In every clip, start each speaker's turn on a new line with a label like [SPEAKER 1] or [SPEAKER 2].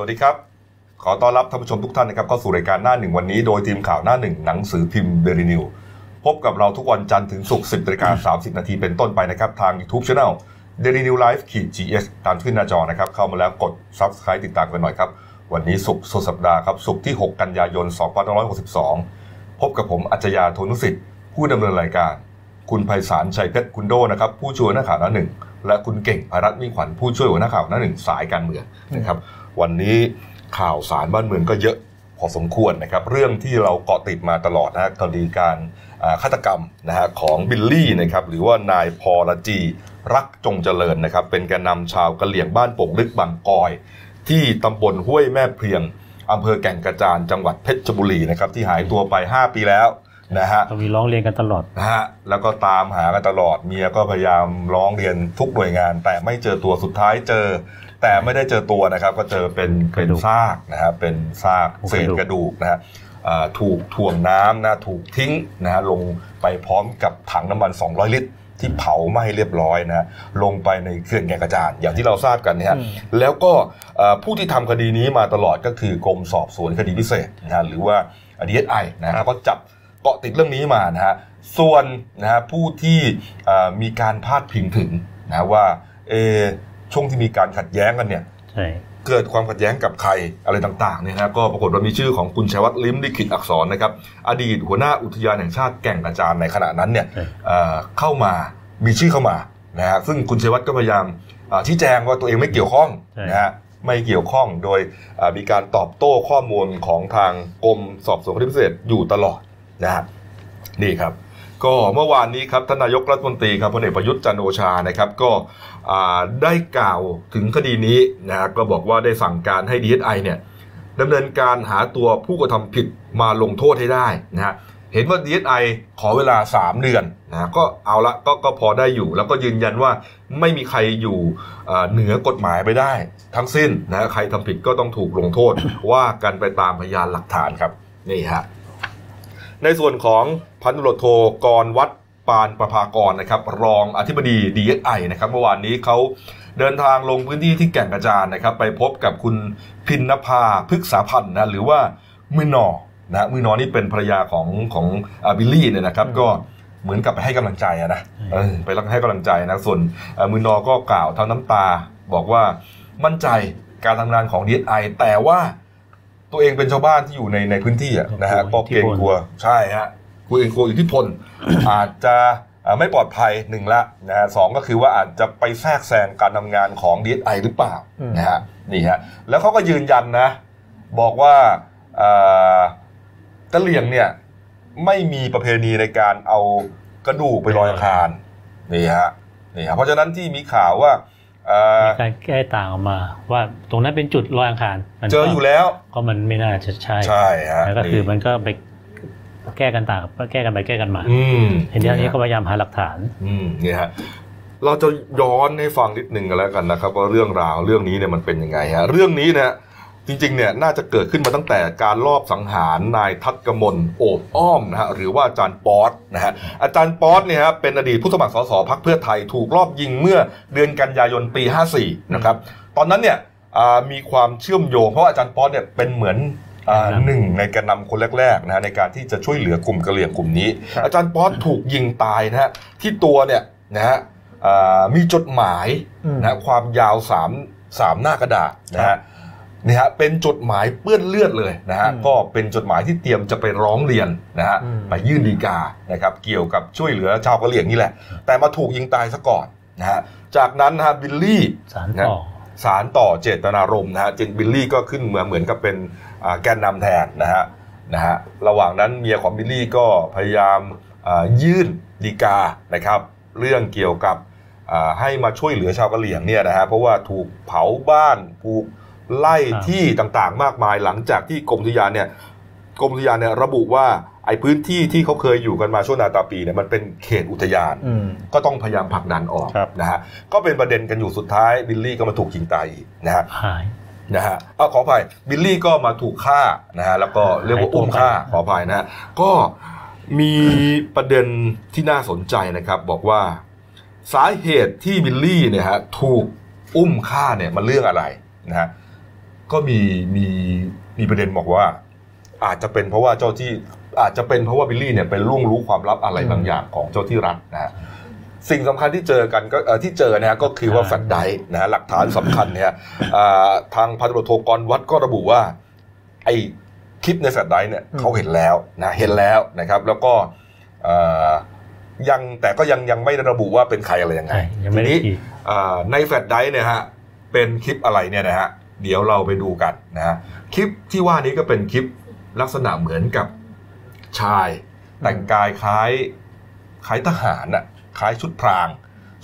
[SPEAKER 1] สวัสดีครับ ขอต้อนรับท่านผู้ชมทุกท่านนะครับเข้าสู่รายการหน้าหนึ่งวันนี้โดยทีมข่าวหน้าหนึ่งหนังสือพิมพ์เดลินิวพบกับเราทุกวันจันทร์ถึงศุกร์10นาฬิกา30นาทีเป็นต้นไปนะครับ ทาง YouTube Channel Daily New Life ขีด GS ตามขึ้นหน้าจอนะครับ เข้ามาแล้วกด Subscribe ติดตามกันหน่อยครับ วันนี้ศุกร์สุดสัปดาห์ครับศุกร์ที่ 6 กันยายน2562 พบกับผมอัจฉริยะโทนุสิทธิ์ผู้ดำเนินรายการ คุณไพศาลชัยเพชรคุณโดนะครับผู้ช่วยหน้าข่าวหน้าหนึ่งและคุณเก่งภารัตน์มิ่งขวัญผู้ช่วยหัวหน้าข่าวหน้าหนึ่งสายการเมืองนะครับ วันนี้ข่าวสารบ้านเมืองก็เยอะพอสมควรนะครับ เรื่องที่เราเกาะติดมาตลอดนะฮะคดีการอ่าฆาตกรรมนะฮะของบิลลี่นะครับหรือว่านายพอลจีรักจงเจริญนะครับ เป็นแกนนำชาวกะเหลี่ยงบ้านโป่งลึกบางกอย ที่ตำบลห้วยแม่เพลียงอำเภอแก่งกระจานจังหวัดเพชรบุรีนะครับที่หายตัวไป 5 ปีแล้วนะฮะ
[SPEAKER 2] ก็มีร้องเรียนกันตลอด
[SPEAKER 1] นะฮะแล้วก็ตามหากันตลอดเมียก็พยายามร้องเรียนทุกหน่วยงาน แต่ไม่เจอตัวสุดท้ายเจอ แต่ไม่ได้เจอตัวนะครับ ก็เจอเป็น
[SPEAKER 2] ก
[SPEAKER 1] เป็
[SPEAKER 2] ระ
[SPEAKER 1] น
[SPEAKER 2] ดูก
[SPEAKER 1] ซากนะฮะเป็นซาก
[SPEAKER 2] โอ้
[SPEAKER 1] เศษกระดูกนะฮะอ่าถูกถ่วงน้ำนะถูกทิ้งนะฮะลงไปพร้อมกับถังน้ำมัน 200 ลิตร ที่เผาไหม้เรียบร้อยนะฮะลงไปในเขื่อนแก่งกระจานอย่างที่เราทราบกันเนี่ยฮะ
[SPEAKER 2] อืม
[SPEAKER 1] แล้วก็เอ่อผู้ที่ทำคดีนี้มาตลอดก็คือกรมสอบสวนคดีพิเศษนะฮะหรือว่า DSI นะฮะก็จับเกาะติดเรื่องนี้มานะฮะส่วนนะฮะผู้ที่เอ่อมีการพาดพิงถึงนะว่าเออ ช่วงที่มีการขัดแย้งกันเนี่ย
[SPEAKER 2] ใช่
[SPEAKER 1] เกิดความขัดแย้งกับใครอะไรต่างๆเนี่ยนะก็ปรากฏว่ามีชื่อของคุณชัยวัฒน์ลิ้มลิขิตอักษรนะครับ อดีตหัวหน้าอุทยานแห่งชาติแก่งกระจานในขณะนั้นเนี่ย
[SPEAKER 2] ใช่
[SPEAKER 1] เอ่อเข้ามามีชื่อเข้ามานะฮะซึ่งคุณชัยวัฒน์ก็พยายามอ่าชี้แจงว่าตัวเองไม่เกี่ยวข้อง
[SPEAKER 2] ใช่
[SPEAKER 1] นะฮะไม่เกี่ยวข้องโดยอ่ามีการตอบโต้ข้อมูลของทางกรมสอบสวนคดีพิเศษอยู่ตลอดนะฮะนี่ครับ ก็เมื่อวานนี้ครับทนายกรัฐมนตรีครับพลเอกประยุทธ์จันโอชานะครับก็ได้กล่าวถึงคดีนี้นะก็บอกว่าได้สั่งการให้ DSI เนี่ยดำเนินการหาตัวผู้กระทำผิดมาลงโทษให้ได้นะฮะเห็นว่า DSI ขอเวลา 3 เดือนนะก็เอาละก็ก็พอได้อยู่ แล้วก็ยืนยันว่าไม่มีใครอยู่เหนือกฎหมายไปได้ ทั้งสิ้นนะใครทำผิดก็ต้องถูกลงโทษว่ากันไปตามพยานหลักฐานครับนี่ฮะในส่วนของ พันตุรวจโทกรวัดปานประภากรนะครับ รองอธิบดี DSI นะครับเมื่อวานนี้เขาเดินทางลงพื้นที่ที่แก่งกระจานนะครับ ไปพบกับคุณพินนภาพฤกษาพันธ์นะหรือว่ามือนอนะมือนอนี่เป็นภรรยาของของอาบิลลี่เนี่ยนะครับ ก็เหมือนกับไปให้กำลังใจอะนะเออไปรักให้กำลังใจนะส่วนเอ่อมือนอก็กล่าวทั้งน้ำตา บอกว่ามั่นใจการทำงานของ DSI แต่ว่าตัวเองเป็นชาวบ้านที่อยู่ในในพื้นที่อะนะฮะ
[SPEAKER 2] กลั
[SPEAKER 1] ก็
[SPEAKER 2] ว
[SPEAKER 1] เกรงกลัวใช่ฮะ กลัวเองกลัวอิทธิพล อาจจะเอ่อไม่ปลอดภัยหนึ่งละนะฮะสองก็คือว่าอาจจะไปแทรกแซงการทำงานของ DSI หรือเปล่า
[SPEAKER 2] อืม
[SPEAKER 1] นะฮะนี่ฮะแล้วเขาก็ยืนยันนะ บอกว่าเอ่อกะเหลี่ยงเนี่ยไม่มีประเพณีในการเอากระดูกไปลอยอังคารนี่ฮะนี่ฮะเพราะฉะนั้นที่มีข่าวว่าเอ่อ
[SPEAKER 2] มีการแก้ต่างออกมา ว่าตรงนั้นเป็นจุดลอยอังคารมัน
[SPEAKER 1] เจออยู่แล้ว
[SPEAKER 2] ก็มันไม่น่าจะใช่
[SPEAKER 1] ใช่ฮะ
[SPEAKER 2] แล้วก็คือมันก็ไป แก้กันต่างแก้กันไปแก้กันมา
[SPEAKER 1] อืม
[SPEAKER 2] ทีนี้อันนี้ก็พยายามหาหลักฐาน
[SPEAKER 1] อืมเนี่ยฮะเราจะย้อนให้ฟังนิดนึงกันแล้วกันนะครับว่าเรื่องราวเรื่องนี้เนี่ยมันเป็นยังไงฮะเรื่องนี้เนี่ยจริงๆเนี่ยน่าจะเกิดขึ้นมาตั้งแต่การลอบสังหารนายทัศกมลโอบอ้อมนะฮะหรือว่าอาจารย์ป๊อตนะฮะอาจารย์ป๊อตเนี่ยฮะเป็นอดีตผู้สมัครสสพักเพื่อไทยถูกลอบยิงเมื่อเดือนกันยายนปี 54 นะครับ ตอนนั้นเนี่ยอ่ามีความเชื่อมโยงเพราะว่าอาจารย์ป๊อตเนี่ยเป็นเหมือนอ่า
[SPEAKER 2] แกนนำ
[SPEAKER 1] หนึ่งในแกนนำคนแรกๆนะฮะในการที่จะช่วยเหลือกลุ่มกะเหรี่ยงกลุ่มนี้
[SPEAKER 2] ครับ
[SPEAKER 1] อาจารย์ป๊อตถูกยิงตายนะฮะที่ตัวเนี่ยนะฮะอ่ามีจดหมายนะฮะความยาวสามสามหน้ากระดาษนะฮะนี่ฮะเป็นจดหมายเปื้อนเลือดเลยนะฮะ
[SPEAKER 2] อืม
[SPEAKER 1] ก็เป็นจดหมายที่เตรียมจะไปร้องเรียนนะฮะ
[SPEAKER 2] อืม
[SPEAKER 1] ไปยื่นดีกานะครับเกี่ยวกับช่วยเหลือชาวกะเหรี่ยงนี่แหละ แต่มาถูกยิงตายซะก่อนนะฮะจากนั้นนะฮะบิลลี่
[SPEAKER 2] สารต่อ
[SPEAKER 1] สารต่อเจตนารมณ์นะฮะเจนบิลลี่ก็ขึ้นเหมือนเหมือนกับเป็นอ่า แกนนำแทนนะฮะนะฮะระหว่างนั้นเมียของบิลลี่ก็พยายามอ่ายื่นดีกานะครับเรื่องเกี่ยวกับอ่าให้มาช่วยเหลือชาวกะเหรี่ยงเนี่ยนะฮะเพราะว่าถูกเผาบ้านถูกไล่
[SPEAKER 2] ครับ
[SPEAKER 1] ที่ต่างๆ มากมายหลังจากที่กรมอุทยานเนี่ยกรมอุทยานเนี่ยระบุว่าไอ้พื้นที่ที่เขาเคยอยู่กันมาช่วงนาตาปีเนี่ยมันเป็นเขตอุทยาน
[SPEAKER 2] อืม
[SPEAKER 1] ก็ต้องพยายามผลักดันออก
[SPEAKER 2] ครับ
[SPEAKER 1] นะฮะก็เป็นประเด็นกันอยู่สุดท้ายบิลลี่ก็มาถูกยิงตายอีกนะฮะ
[SPEAKER 2] หาย
[SPEAKER 1] นะฮะเอาขออภัยบิลลี่ก็มาถูกฆ่านะฮะแล้วก็เรียกว่าอุ้มฆ่าขออภัยนะฮะก็มีประเด็นที่น่าสนใจนะครับบอกว่าสาเหตุที่บิลลี่เนี่ยฮะถูกอุ้มฆ่าเนี่ยมันเรื่องอะไรนะฮะก็มีมีมีประเด็นบอกว่า อาจจะเป็นเพราะว่าเจ้าที่อาจจะเป็นเพราะว่าบิลลี่เนี่ยเป็นล่วงรู้ความลับอะไรบางอย่างของเจ้าที่รัฐนะฮะ สิ่งสำคัญที่เจอกันก็เอ่อที่เจอนะฮะก็คือว่าแฟลชไดรฟ์นะฮะหลักฐานสำคัญเนี่ยอ่าทางพันตำรวจโทกรวัดก็ระบุว่า ไอ้คลิปในแฟลชไดรฟ์เนี่ย
[SPEAKER 3] อืม
[SPEAKER 1] เขาเห็นแล้วนะเห็นแล้วนะครับ แล้วก็เอ่อยังแต่ก็ยังยังไม่ได้ระบุว่าเป็นใครอะไรยังไง
[SPEAKER 2] ใช่ยังไม่ได้
[SPEAKER 1] ทีนี้
[SPEAKER 2] ขีด
[SPEAKER 1] อ่าในแฟลชไดรฟ์เนี่ยฮะเป็นคลิปอะไรเนี่ยนะฮะเดี๋ยวเราไปดูกันนะฮะคลิปที่ว่านี้ก็เป็นคลิปลักษณะเหมือนกับชายแต่งกายคล้ายคล้ายทหารน่ะ คล้ายชุดพราง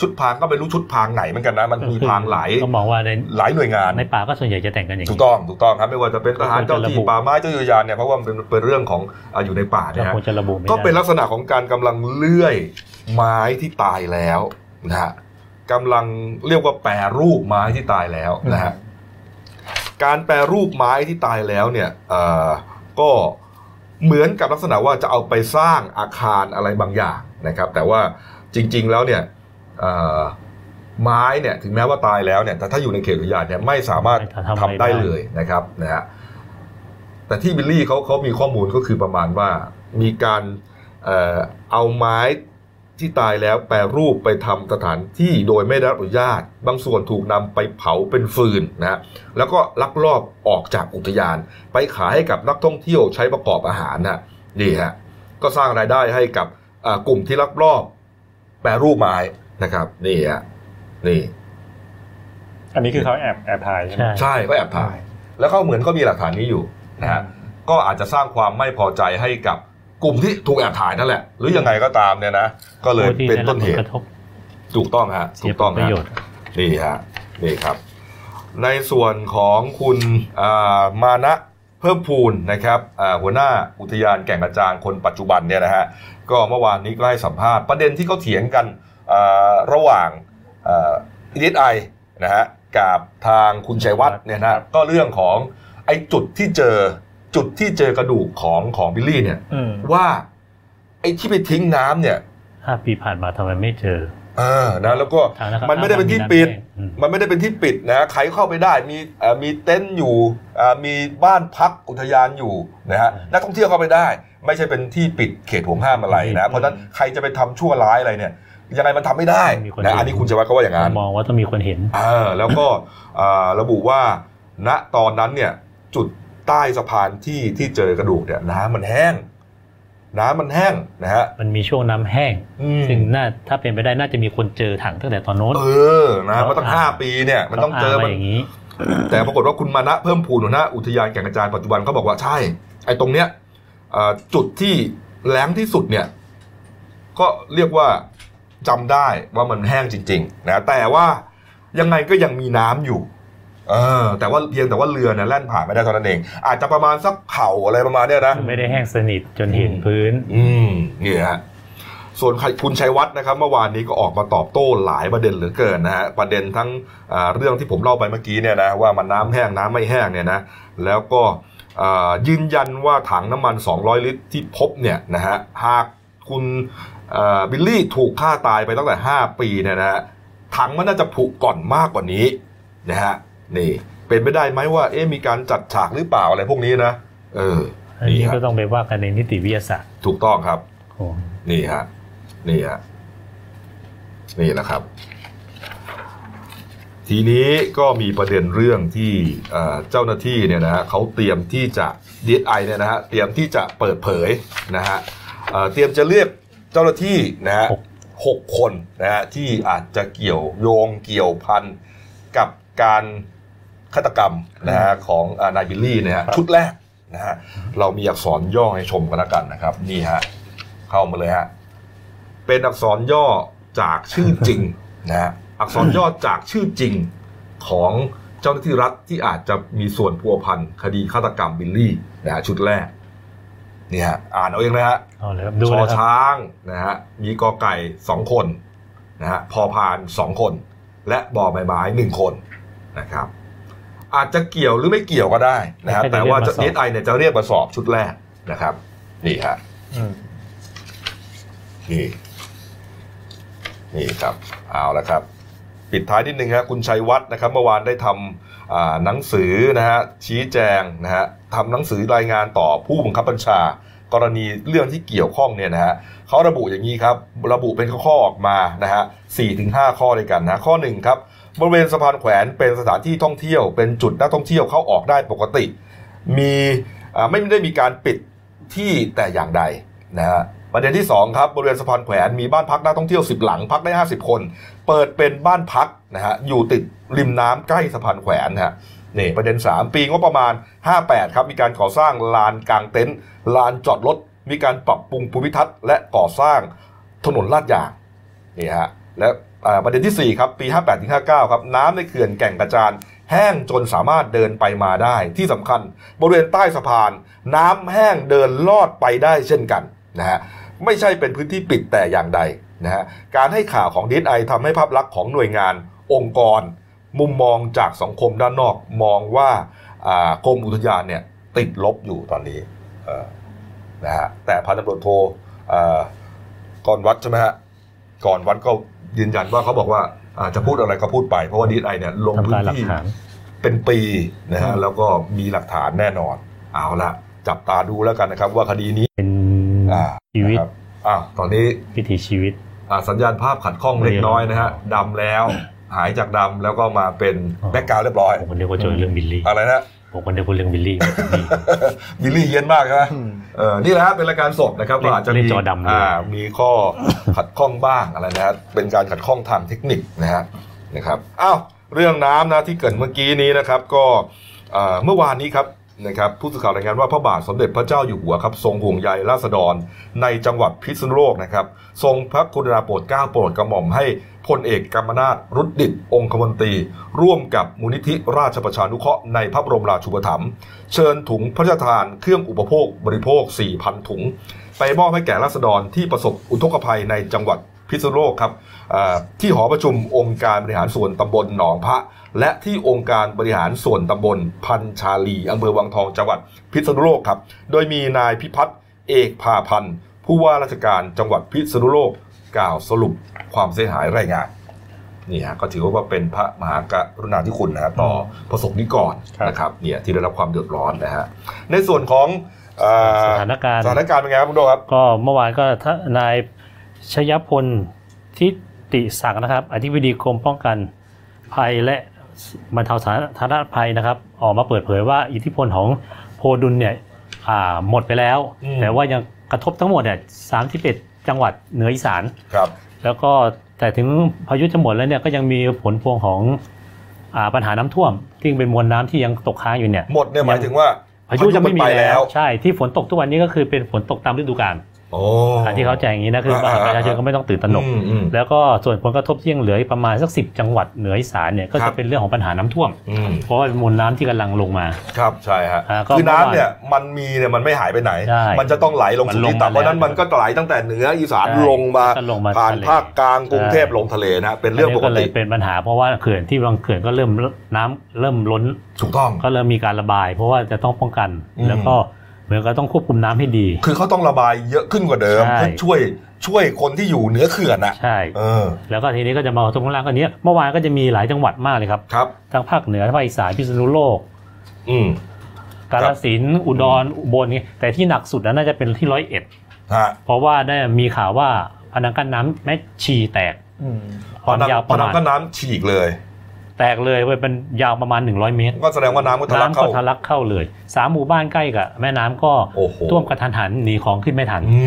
[SPEAKER 1] ชุดพรางก็ไม่รู้ชุดพรางไหนเหมือนกันนะมันมีพรางหลาย
[SPEAKER 2] ก็มองว่าใน
[SPEAKER 1] หลายหน่วยงาน
[SPEAKER 2] ในป่าก็ส่วนใหญ่จะแต่งกันอย่าง
[SPEAKER 1] ถู
[SPEAKER 2] นี้
[SPEAKER 1] กต้องถูกต้องครับไม่ว่าจะเป็นทหาร
[SPEAKER 2] ก็ควรจะ
[SPEAKER 1] เจ้าที่
[SPEAKER 2] ระบุ
[SPEAKER 1] ป่าไม้เจ้ายุทธยานเนี่ยเพราะว่ามันเป็นเป็นเรื่องของอ่าอยู่ในป่าเนี่ย
[SPEAKER 2] เรา
[SPEAKER 1] ฮะ
[SPEAKER 2] ควรจะระบุไม่ได้
[SPEAKER 1] ก็เป็นลักษณะของการกำลังเลื่อยไม้ที่ตายแล้วนะฮะกำลังเรียกว่าแปรรูปไม้ที่ตายแล้วนะฮะการแปรรูปไม้ที่ตายแล้วเนี่ยเอ่อก็เหมือนกับลักษณะว่าจะเอาไปสร้างอาคารอะไรบางอย่างนะครับ แต่ว่า จริง ๆ แล้วเนี่ยเอ่อไม้เนี่ยถึงแม้ว่าตายแล้วเนี่ยแต่ถ้าอยู่ในเขตอุทยานเนี่ยไม่สามารถ
[SPEAKER 2] ทำ
[SPEAKER 1] ทำได้เลยนะครับนะฮะแต่ที่บิลลี่เขาเขามีข้อมูลก็คือประมาณว่ามีการเอ่อเอาไม้ที่ตายแล้วแปรรูปไปทำสถานที่โดยไม่ได้รับอนุญาต บางส่วนถูกนำไปเผาเป็นฟืนนะฮะแล้วก็ลักลอบออกจากอุทยาน ไปขายให้กับนักท่องเที่ยวใช้ประกอบอาหารนะนี่ฮะก็สร้างรายได้ให้กับอ่ากลุ่มที่ลักลอบ แปรรูปไม้นะครับนี่ฮะนี่
[SPEAKER 3] อันนี้คือเขาแอบแอบถ่ายใช่ไหม
[SPEAKER 2] ใช่
[SPEAKER 1] ใช่ก็แอบถ่าย แล้วเขาเหมือนก็มีหลักฐานนี้อยู่นะฮะก็อาจจะสร้างความไม่พอใจให้กับกลุ่มที่ถูกแอบถ่ายนั่นแหละ หรือยังไงก็ตามเนี่ยนะก็เลย
[SPEAKER 2] ผู้ที่
[SPEAKER 1] เป็น
[SPEAKER 2] ได้รั
[SPEAKER 1] ต้
[SPEAKER 2] บ
[SPEAKER 1] น
[SPEAKER 2] ผ
[SPEAKER 1] เห
[SPEAKER 2] ลก
[SPEAKER 1] ตุ
[SPEAKER 2] ระทบ
[SPEAKER 1] ถูกต้องฮะ
[SPEAKER 2] เสี
[SPEAKER 1] ถู
[SPEAKER 2] ย
[SPEAKER 1] ก
[SPEAKER 2] ผ
[SPEAKER 1] ต้อง
[SPEAKER 2] ลประ
[SPEAKER 1] ฮะ
[SPEAKER 2] โยชน์
[SPEAKER 1] นี่ฮะนี่ครับ ในส่วนของคุณอ่ามานะเพิ่มพูนนะครับอ่าหัวหน้าอุทยานแก่งกระจานคนปัจจุบันเนี่ยนะฮะ ก็เมื่อวานนี้ก็ให้สัมภาษณ์ประเด็นที่เขาเถียงกันอ่าระหว่างอีดีไอนะฮะกับทางคุณชัยวัฒน์เนี่ยนะก็เรื่องของไอ้จุดที่เจอจุดที่เจอกระดูกของของบิลลี่เนี่ย
[SPEAKER 3] อืม
[SPEAKER 1] ว่าไอ้ที่ไปทิ้งน้ำเนี่ย
[SPEAKER 2] ห้าปีผ่านมาทำไมไม่เจอ
[SPEAKER 1] เออนะแล้วก็
[SPEAKER 2] ทางนะครับ
[SPEAKER 1] มันไม่ได้เป็นที่ปิด
[SPEAKER 2] อืม
[SPEAKER 1] มันไม่ได้เป็นที่ปิดนะใครเข้าไปได้มีเอ่อมีเต็นท์อยู่อ่ามีบ้านพักอุทยานอยู่นะฮะนักท่องเที่ยวเข้าไปได้ ไม่ใช่เป็นที่ปิดเขตห่วงห้ามอะไรนะเพราะฉะนั้นใครจะไปทำชั่วร้ายอะไรเนี่ยยังไงมันทำไม่ได้
[SPEAKER 2] มีคน
[SPEAKER 1] นะ
[SPEAKER 2] เห็น
[SPEAKER 1] อันนี้คุณจะว่าเขาว่าอย่างนั้น
[SPEAKER 2] มองว่าต้องมีคนเห็น
[SPEAKER 1] เออแล้วก็อ่าระบุว่า ณตอนนั้นเนี่ยจุดใต้สะพานที่ที่เจอกระดูกเนี่ยน้ำมันแห้ง น้ำมันแห้งนะฮะ
[SPEAKER 2] มันมีช่วงน้ำแห้ง
[SPEAKER 1] อืม
[SPEAKER 2] ซึ่งน่าถ้าเป็นไปได้น่าจะมีคนเจอถังตั้งแต่ตอนโน้น
[SPEAKER 1] เออนะเพราะตั้งห้าปีเนี่ยมันต้องเจอ
[SPEAKER 2] ขาาง
[SPEAKER 1] มัน
[SPEAKER 2] ไว้อย่างนี้
[SPEAKER 1] แต่ปรากฏว่าคุณมานะเพิ่มพูนหัวหน้าอุทยานแก่งกระจานปัจจุบันเขาบอกว่าใช่ ไอ้ตรงเนี้ยเอ่อจุดที่แรงที่สุดเนี่ย ก็เรียกว่าจำได้ว่ามันแห้งจริง ๆ นะแต่ว่ายังไงก็ยังมีน้ำอยู่ เออแต่ว่าเพียงแต่ว่าเรือเนี่ยแล่นผ่านไม่ได้เท่านั้นเอง อาจจะประมาณสักเข่าอะไรประมาณเนี้ยนะ
[SPEAKER 2] ไม่ได้แห้งสนิทจนเห็นพื้น
[SPEAKER 1] อืมนี่ฮะส่วนคุณชัยวัฒน์นะครับเมื่อวานนี้ก็ออกมาตอบโต้หลายประเด็นเหลือเกินนะฮะประเด็นทั้งอ่าเรื่องที่ผมเล่าไปเมื่อกี้เนี่ยนะว่ามันน้ำแห้งน้ำไม่แห้งเนี่ยนะแล้วก็อ่ายืนยันว่าถังน้ำมัน 200 ลิตรที่พบเนี่ยนะฮะหากคุณอ่าบิลลี่ถูกฆ่าตายไปตั้งแต่ 5 ปีเนี่ยนะฮะถังมันน่าจะผุก่อนมากกว่านี้นะฮะ นี่ เป็นไปได้ไหมว่าเอ๊ะมีการจัดฉากหรือเปล่าอะไรพวกนี้นะเออ
[SPEAKER 2] อันนี้
[SPEAKER 1] นี่
[SPEAKER 2] ก็
[SPEAKER 1] ฮะ
[SPEAKER 2] ต้องไปว่ากันในนิติวิทยาศาสตร์
[SPEAKER 1] ถูกต้องครับ
[SPEAKER 2] โอ้
[SPEAKER 1] นี่ฮะนี่ฮะนี่แหละครับ ทีนี้ก็มีประเด็นเรื่องที่เอ่อเจ้าหน้าที่เนี่ยนะฮะเขาเตรียมที่จะ DSI เนี่ยนะฮะเตรียมที่จะเปิดเผยนะฮะเอ่อเตรียมจะเรียกเจ้าหน้าที่นะฮะหกคนนะฮะที่อาจจะเกี่ยวโยงเกี่ยวพันกับการ ฆาตกรรมนะฮะของอ่านายบิลลี่เนี่ยฮะชุดแรกนะฮะเรามีอักษรย่อให้ชมกันแล้วกันนะครับ นี่ฮะเข้ามาเลยฮะเป็นอักษรย่อจากชื่อจริงนะฮะอักษรย่อจากชื่อจริงของเจ้าหน้าที่รัฐที่อาจจะมีส่วนพัวพันคดีฆาตกรรมบิลลี่นะฮะชุดแรกนี่ฮะอ่านเอาเองนะฮะ
[SPEAKER 2] เอาเลยครับดู
[SPEAKER 1] ชอ
[SPEAKER 2] เลยครับ
[SPEAKER 1] ช้างนะฮะมีกอไก่สองคนนะฮะพอพานสองคน และบอใบไม้หนึ่งคนนะครับ อาจจะเกี่ยวหรือไม่เกี่ยวก็ได้นะฮะแต่ว่าจะเอสไอเนี่ยจะเรียกมาสอบชุดแรกนะครับ นี่ฮะ
[SPEAKER 3] อืม
[SPEAKER 1] นี่นี่ครับเอาละครับ ปิดท้ายนิดนึงครับคุณชัยวัฒน์นะครับ เมื่อวานได้ทอ่าหนังสือนะฮะชี้แจงนะฮะทำหนังสือรายงานต่อผู้บังคับบัญชากรณีเรื่องที่เกี่ยวข้องเนี่ยนะฮะเขาระบุอย่างนี้ครับ ระบุเป็นข้อๆออกมานะฮะสี่ถึงห้าข้อด้วยกันนะข้อหนึ่งครับ บริเวณสะพานแขวนเป็นสถานที่ท่องเที่ยว เป็นจุดนักท่องเที่ยวเข้าออกได้ปกติ มีไม่ได้มีการปิดที่แต่อย่างใดนะฮะประเด็นที่สองครับบริเวณสะพานแขวนมีบ้านพักนักท่องเที่ยว 10 หลังพักได้ 50 คน เปิดเป็นบ้านพักนะฮะอยู่ติดริมน้ำใกล้สะพานแขวนนะฮะนี่ประเด็น 3 ปีงบประมาณ 58 ครับมีการก่อสร้างลานกลางเต็นท์ลานจอดรถมีการปรับปรุงภูมิทัศน์และก่อสร้างถนนลาดยางนี่ฮะและ ประเด็นทีสี่ 4 ครับ ปี 58ถึง59 ครับ น้ำในเขื่อนแก่งกระจานแห้งจนสามารถเดินไปมาได้ ที่สำคัญ บริเวณใต้สะพาน น้ำแห้งเดินลอดไปได้เช่นกันนะฮะไม่ใช่เป็นพื้นที่ปิดแต่อย่างใดนะฮะการให้ข่าวของดีไอทำให้ภาพลักษณ์ของหน่วยงาน องค์กร มุมมองจากสังคมด้านนอกมองว่ากรมอุทยานเนี่ยติดลบอยู่ตอนนี้นะฮะแต่พันตำรวจโทก่อนวัดใช่ไหมฮะก่อนวัดก็ ยืนยันว่าเขาบอกว่าอ่าจะพูดอะไรก็พูดไป เพราะว่าดีไอเนี่ยลง
[SPEAKER 2] ทำ
[SPEAKER 1] พื้
[SPEAKER 2] การ
[SPEAKER 1] น
[SPEAKER 2] หลัก
[SPEAKER 1] ที่
[SPEAKER 2] ฐาน
[SPEAKER 1] เป็นปีนะฮะแล้วก็มีหลักฐานแน่นอน เอาละจับตาดูแล้วกันนะครับ ว่าคดีนี้
[SPEAKER 2] เป็น
[SPEAKER 1] อ่า
[SPEAKER 2] ชีวิต
[SPEAKER 1] นะครับอ้าวตอนนี้
[SPEAKER 2] วิถีชีวิต
[SPEAKER 1] อ่าสัญญาณภาพขัดข้องเล็กน้อยนะฮะดำแล้วหายจากดำแล้วก็มาเป็น
[SPEAKER 2] อ๋อ
[SPEAKER 1] background เรียบร้อย
[SPEAKER 2] ผมคนเดียวก็เจอเรื่องบิลลี่
[SPEAKER 1] อะไรนะ
[SPEAKER 2] ผมคนเดียวก็เรื่องบิลลี่นี่
[SPEAKER 1] บิลลี่เฮียนมากใช่ไหมเออนี่แหละฮะเป็นรายการสดนะครับ
[SPEAKER 2] เล่น
[SPEAKER 1] ก็อาจจะ
[SPEAKER 2] เล่
[SPEAKER 1] มี
[SPEAKER 2] นจอดำด้วย
[SPEAKER 1] อ่ามีข้อขัดข้องบ้างอะไรนะฮะเป็นการขัดข้องทางเทคนิคนะฮะนะครับอ้าวเรื่องน้ำนะที่เกิดเมื่อกี้นี้นะครับ ก็เอ่อเมื่อวานนี้ครับ นะครับผู้สื่อข่าวรายงานว่าพระบาทสมเด็จพระเจ้าอยู่หัวครับทรงห่วงใยราษฎร ในจังหวัดพิษณุโลกนะครับ ทรงพระกรุณาโปรดเกล้าโปรดกระหม่อมให้พลเอกกัมนาตรุดดิตองคมนตรี ร่วมกับมูลนิธิราชประชานุเคราะห์ในพระบรมราชูปถัมภ์เชิญถุงพระราชทานเครื่องอุปโภคบริโภค 4,000 ถุง ไปมอบให้แก่ราษฎรที่ประสบอุทกภัยในจังหวัด พิษณุโลกครับอ่าที่หอประชุมองค์การบริหารส่วนตำบลหนองพระ และที่องค์การบริหารส่วนตำบลพันชาลีอำเภอวังทองจังหวัดพิษณุโลกครับ โดยมีนายพิพัฒน์เอกพาพันธ์ผู้ว่าราชการจังหวัดพิษณุโลกกล่าวสรุปความเสียหายรายงานนี่ฮะก็ถือว่าเป็นพระมหากรุณาธิคุณนะฮะต่อประสบนิกร
[SPEAKER 3] ครับ
[SPEAKER 1] นะครับเนี่ยที่ได้รับความเดือดร้อนนะฮะในส่วนของเอ่อ
[SPEAKER 2] สถานการณ์
[SPEAKER 1] สถานการณ์เป็นไงครับคุณโดครับ
[SPEAKER 2] ก็เมื่อวานก็ท่านนาย ชยพลทิติศักดิ์นะครับ อธิบดีกรมป้องกันภัยและบรรเทาสาธารณภัยนะครับ ออกมาเปิดเผยว่าอิทธิพลของโพดุลเนี่ยอ่าหมดไปแล้ว
[SPEAKER 1] อืม
[SPEAKER 2] แต่ว่ายังกระทบทั้งหมดเนี่ย31จังหวัดเหนืออีสาน
[SPEAKER 1] ครับ
[SPEAKER 2] แล้วก็แต่ถึงพายุจะหมดแล้วเนี่ยก็ยังมีผลพวงของอ่าปัญหาน้ำท่วมที่เป็นมวลน้ำที่ยังตกค้างอยู่เนี่ย
[SPEAKER 1] หมดเนี่ยหมายถึงว่า
[SPEAKER 2] พายุจะไม่มี
[SPEAKER 1] นป
[SPEAKER 2] แล้ว ใช่ที่ฝนตกทุกวันนี้ก็คือเป็นฝนตกตามฤดูกาล
[SPEAKER 1] โอ้
[SPEAKER 2] อ่าที่เขาแจ้งอย่างนี้นะคือว่า
[SPEAKER 1] อ่าอ่า
[SPEAKER 2] ประชาชนก็ไม่ต้องตื่นตระหนก
[SPEAKER 1] อืมอืม
[SPEAKER 2] แล้วก็ส่วนผลกระทบที่ยังเหลืออีกประมาณสักสิจังหวัดเหนืออีสานเนี่ยก็
[SPEAKER 1] ครั
[SPEAKER 2] จะ
[SPEAKER 1] บ
[SPEAKER 2] เป็นเรื่องของปัญหาน้ำท่วม
[SPEAKER 1] อืม
[SPEAKER 2] เพราะว่าเป็นมวลน้ำที่กำลังลงมา
[SPEAKER 1] ครับใช่ฮะ
[SPEAKER 2] อ่าก็
[SPEAKER 1] คือน้ำ
[SPEAKER 2] เมื่อวาน
[SPEAKER 1] เนี่ยมันมีเนี่ยมันไม่หายไปไหน
[SPEAKER 2] ใช่
[SPEAKER 1] มันจะต้องไหลลงสู่
[SPEAKER 2] มันลง
[SPEAKER 1] ที่ต่ำ
[SPEAKER 2] มา
[SPEAKER 1] เพราะฉะนั้น
[SPEAKER 2] แล้ว
[SPEAKER 1] มันก็ไหลตั้งแต่เหนืออีสาน
[SPEAKER 2] ใช่
[SPEAKER 1] ลงมา
[SPEAKER 2] ก็ลงมา
[SPEAKER 1] ผ่าน
[SPEAKER 2] ทะเล
[SPEAKER 1] ภาคกลางกรุงเทพ
[SPEAKER 2] ใช่
[SPEAKER 1] ลงทะเลนะเป็นเรื่องปก
[SPEAKER 2] ก็เล
[SPEAKER 1] ติ
[SPEAKER 2] ยเป็นปัญหาเพราะว่าเขื่อนที่บางเขื่อนก็เริ่มน้ำเริ่มล้น
[SPEAKER 1] ถูกต้อง
[SPEAKER 2] ก็เริ่มมีการระบาย เพราะว่าจะต้องป้องกัน
[SPEAKER 1] อืม
[SPEAKER 2] แล้วก็ เหมือนกับต้องควบคุมน้ำให้ดี
[SPEAKER 1] คือเขาต้องระบายเยอะขึ้นกว่าเดิม
[SPEAKER 2] ใช่
[SPEAKER 1] เพื่อช่วยช่วยคนที่อยู่เหนือเขื่อนอะ
[SPEAKER 2] ใช่
[SPEAKER 1] เออ
[SPEAKER 2] แล้วก็ทีนี้ก็จะมาตรงข้างล่างก็เนี้ยเมื่อวานก็จะมีหลายจังหวัดมากเลยครับ
[SPEAKER 1] ครับ
[SPEAKER 2] ทั้งภาคเหนือภาคอีสานพิษณุโลก
[SPEAKER 1] อืม
[SPEAKER 2] กาฬสินธุ์อุดรอุบลนี่แต่ที่หนักสุดนั้นน่าจะเป็นที่ร้อยเอ็ด
[SPEAKER 1] ฮะ
[SPEAKER 2] เพราะว่าได้มีข่าวว่าพนังกั้นน้ำแม่ชีแตกความยาวประ
[SPEAKER 1] พนั
[SPEAKER 2] มางณ
[SPEAKER 1] ก็น้ำฉีกเลย
[SPEAKER 2] แตกเลยเว้ยเป็นยาวประมาณ 100 เมตร
[SPEAKER 1] ก็แสดงว่าน้ำก็ทะลัก
[SPEAKER 2] น้ำ
[SPEAKER 1] เข้า
[SPEAKER 2] ก็ทะลักเข้าเลยสามหมู่บ้านใกล้กับแม่น้ำก็
[SPEAKER 1] โอ้โห
[SPEAKER 2] ท่วมกระทันหันหนีของขึ้นไม่ทัน
[SPEAKER 1] อื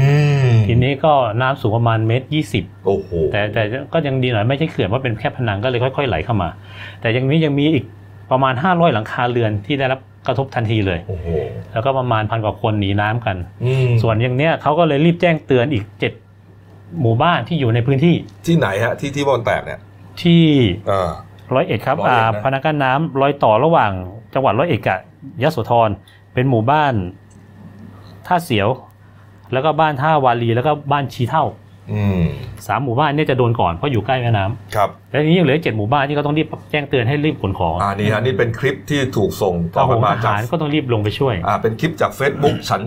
[SPEAKER 1] ม
[SPEAKER 2] ทีนี้ก็น้ำสูงประมาณเมตรยี่สิบ
[SPEAKER 1] โอ้โห
[SPEAKER 2] แต่แต่ก็ยังดีหน่อยไม่ใช่เขื่อนว่าเป็นแค่ผนังก็เลยค่อยๆไหลเข้ามา แต่ยังนี้ยังมีอีกประมาณ 500 หลังคาเรือนที่ได้รับกระทบทันทีเลย
[SPEAKER 1] โอ้โห
[SPEAKER 2] แล้วก็ประมาณพันกว่าคนหนีน้ำกัน
[SPEAKER 1] อืม
[SPEAKER 2] ส่วนอย่างเนี้ยเขาก็เลยรีบแจ้งเตือนอีกเจ็ดหมู่บ้านที่อยู่ในพื้นที่
[SPEAKER 1] ที่ไหนฮะที่ที่บอลแตกเนี่ย
[SPEAKER 2] ที่
[SPEAKER 1] เออ
[SPEAKER 2] ร้อยเอ็ดครับ
[SPEAKER 1] ร้อยเอ็ด
[SPEAKER 2] อ่า
[SPEAKER 1] นะ
[SPEAKER 2] พนักงานน้ำรอยต่อระหว่างจังหวัดร้อยเอ็ดกับยโสธรเป็นหมู่บ้านท่าเสียว แล้วก็บ้านท่าวาลีแล้วก็บ้านชีเท่า
[SPEAKER 1] อืม
[SPEAKER 2] สามหมู่บ้านเนี่ยจะโดนก่อนเพราะอยู่ใกล้แม่น้ำ
[SPEAKER 1] ครับ
[SPEAKER 2] แล้วทีนี้ยังเหลือเจ็ดหมู่บ้านที่ก็ต้องรีบแจ้งเตือนให้รีบขนของ
[SPEAKER 1] อ่านี่ฮะนี่เป็นคลิปที่ถูกส่งต่
[SPEAKER 2] ท
[SPEAKER 1] อกัน
[SPEAKER 2] หาร
[SPEAKER 1] มา
[SPEAKER 2] ท
[SPEAKER 1] จาก
[SPEAKER 2] หารก็ต้องรีบลงไปช่วย
[SPEAKER 1] อ่าเป็นคลิปจาก Facebook ฉัน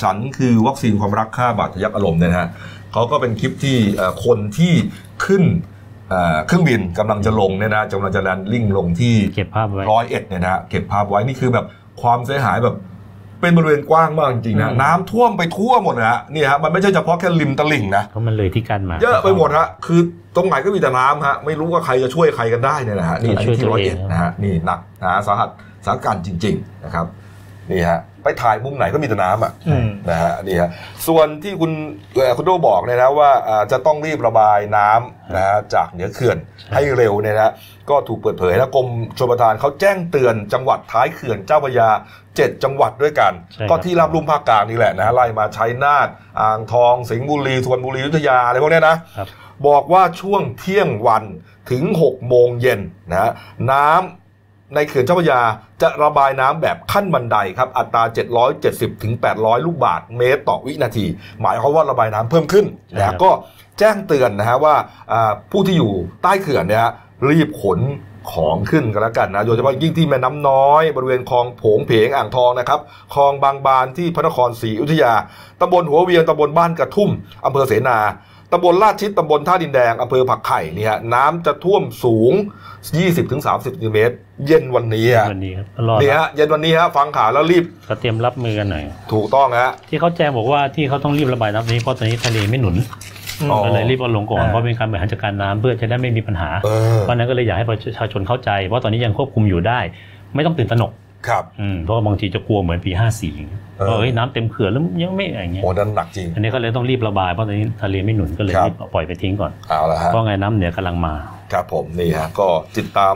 [SPEAKER 1] ฉันคือวัคซีนความรักฆ่าบาดทะยักอารมณ์เนี่ยนะฮะเขาก็เป็นคลิปที่เอ่อคนที่ขึ้น เอ่อเครื่องบินกำลังจะลงเนี่ยนะกำลังจะแลนดิ้งลงที่
[SPEAKER 2] เก็บภาพไว้
[SPEAKER 1] ร้อยเอ็ดเนี่ยนะฮะเก็บภาพไว้นี่คือแบบความเสียหายแบบเป็นบริเวณกว้างมากจริงๆนะ
[SPEAKER 3] อืม
[SPEAKER 1] น้ำท่วมไปทั่วหมดนะฮะนี่ฮะมันไม่ใช่เฉพาะแค่ริมตลิ่งนะ
[SPEAKER 2] เพราะมันเลยที่กันมา
[SPEAKER 1] เยอะไปหมดฮะคือตรงไหนก็มีแต่น้ำฮะไม่รู้ว่าใครจะช่วยใครกันได้เนี่ยนะฮะนี่อันนี้ที่ร้อยเอ็ดนะฮะนี่หนักหนาสาหัสสาการจริง ๆนะครับนี่ฮะ ไปถ่ายมุมไหนก็มีแต่น้ำอะ
[SPEAKER 3] อืม
[SPEAKER 1] นะฮะนี่ฮะส่วนที่คุณเอ่อคุณโดบอกเนี่ยนะว่าอ่าจะต้องรีบระบายน้ำนะฮะจากเหนือเขื่อนให้เร็วเนี่ยนะก็ถูกเปิดเผยนะกรมชลประทานเขาแจ้งเตือนจังหวัดท้ายเขื่อนเจ้าพระยาเจ็ดจังหวัดด้วยกัน
[SPEAKER 2] ใช่ครับ
[SPEAKER 1] ก็ที่ราบลุ่มภาคกลางนี่แหละนะฮะไล่มาชัยนาทอ่างทอง สิงห์บุรีสุพรรณบุรีอยุธยาอะไรพวกเนี้ยนะ
[SPEAKER 2] ครับ
[SPEAKER 1] บอกว่าช่วงเที่ยงวันถึง6โมงเย็นนะฮะน้ำ ในเขื่อนเจ้าพระยาจะระบายน้ำแบบขั้นบันไดครับ อัตรา 770ถึง800 ลูกบาทเมตรต่อวินาที หมายความว่าระบายน้ำเพิ่มขึ้นนะ
[SPEAKER 2] ครั
[SPEAKER 1] ฮะ
[SPEAKER 2] บ
[SPEAKER 1] ก็แจ้งเตือนนะฮะว่าอ่าผู้ที่อยู่ใต้เขื่อนเนี่ยรีบขนของขึ้นกันแล้วกันนะ โดยเฉพาะยิ่งที่แม่น้ำน้อย บริเวณคลองโผงเพงอ่างทองนะครับ คลองบางบานที่พระนครศรีอยุธยาตำบลหัวเวียงตำบลบ้านกระทุ่มอำเภอเสนา ตำบลลาดชิดตำบลท่าดินแดงอำเภอผักไข่เนี่ยน้ำจะท่วมสูง 20-30เซนติเมตร เย็นวันนี้อะ
[SPEAKER 2] วันนี้ครับรอ
[SPEAKER 1] นี่ฮะเย็นวันนี้ฮะฟังข่าวแล้วรีบ
[SPEAKER 2] ก็เตรียมรับมือกันหน่อย
[SPEAKER 1] ถูกต้องฮะ
[SPEAKER 2] ที่เขาแจ้งบอกว่าที่เขาต้องรีบระบายน้ำนี้เพราะตอนนี้ทะเลไม่หนุน
[SPEAKER 1] อ๋อ
[SPEAKER 2] ก็เลยรีบเอาลงก่อน
[SPEAKER 3] อ่า
[SPEAKER 2] เพราะเป็นการบริหารจัดการน้ำเพื่อจะได้ไม่มีปัญหา
[SPEAKER 1] เออ
[SPEAKER 2] เพราะฉะนั้นก็เลยอยากให้ประชาชนเข้าใจว่าตอนนี้ยังควบคุมอยู่ได้ ไม่ต้องตื่นตระหนก
[SPEAKER 1] ครับ
[SPEAKER 2] อืมเพราะว่าบางทีจะกลัวเหมือนปี54
[SPEAKER 1] เออ
[SPEAKER 2] ว่าเฮ้ยน้ำเต็มเขื่อนแล้วยังไม่อะไรเงี้ย
[SPEAKER 1] โอ้นั่นหนักจริง
[SPEAKER 2] อันนี้ก็เลยต้องรีบระบายเพราะตอนนี้ทะเลไม่หนุนก็เลย
[SPEAKER 1] ครับ
[SPEAKER 2] รีบปล่อยไปทิ้งก่อน
[SPEAKER 1] เอาละฮะ
[SPEAKER 2] เพราะไงน้ำเหนือกำลังมา
[SPEAKER 1] ครับผมนี่ฮะก็ติดตาม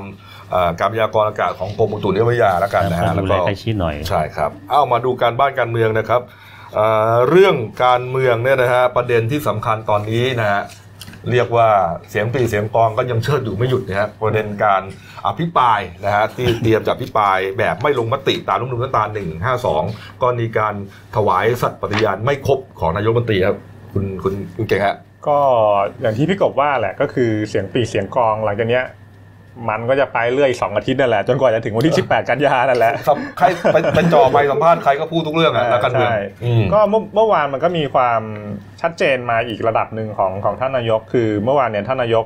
[SPEAKER 1] เอ่อการพยากรณ์อากาศของกรมอุตุนิยมวิทยาแล้วกันนะฮะ
[SPEAKER 2] ก็
[SPEAKER 1] แล้ว
[SPEAKER 2] ดูแล
[SPEAKER 1] ก็
[SPEAKER 2] ใกล้ชิดหน่อย
[SPEAKER 1] ใช่ครับเอามาดูการบ้านการเมืองนะครับเอ่อเรื่องการเมืองเนี่ยนะฮะประเด็นที่สำคัญตอนนี้นะฮะ เรียกว่าเสียงปีเสียงกองก็ยังเชิดอยู่ไม่หยุดนะฮะประเด็นการอภิปรายนะฮะที่เตรียมจะอภิปรายแบบไม่ลงมติตามรัฐธรรมนูญมาตรา152ก็มีการถวายสัตย์ปฏิญาณไม่ครบของนายกรัฐมนตรีครับคุณคุณคุณเก่งฮะ
[SPEAKER 3] ก็อย่างที่พี่กบว่าแหละก็คือเสียงปีเสียงกองหลังจากเนี้ย มันก็จะไปเรื่อยสองอาทิตย์นั่นแหละ จนกว่าจะถึงวันที่ 18 กันยานั่นแหละ
[SPEAKER 1] สัมใครไปไปจ่อไปสัมภาษณ์ใครก็พูดทุกเรื่องอะนักการเมือง
[SPEAKER 3] ใช่
[SPEAKER 1] อืม
[SPEAKER 3] ก็เมื่อเมื่อวานมันก็มีความชัดเจนมาอีกระดับหนึ่งของของท่านนายก คือเมื่อวานเนี่ยท่านนายก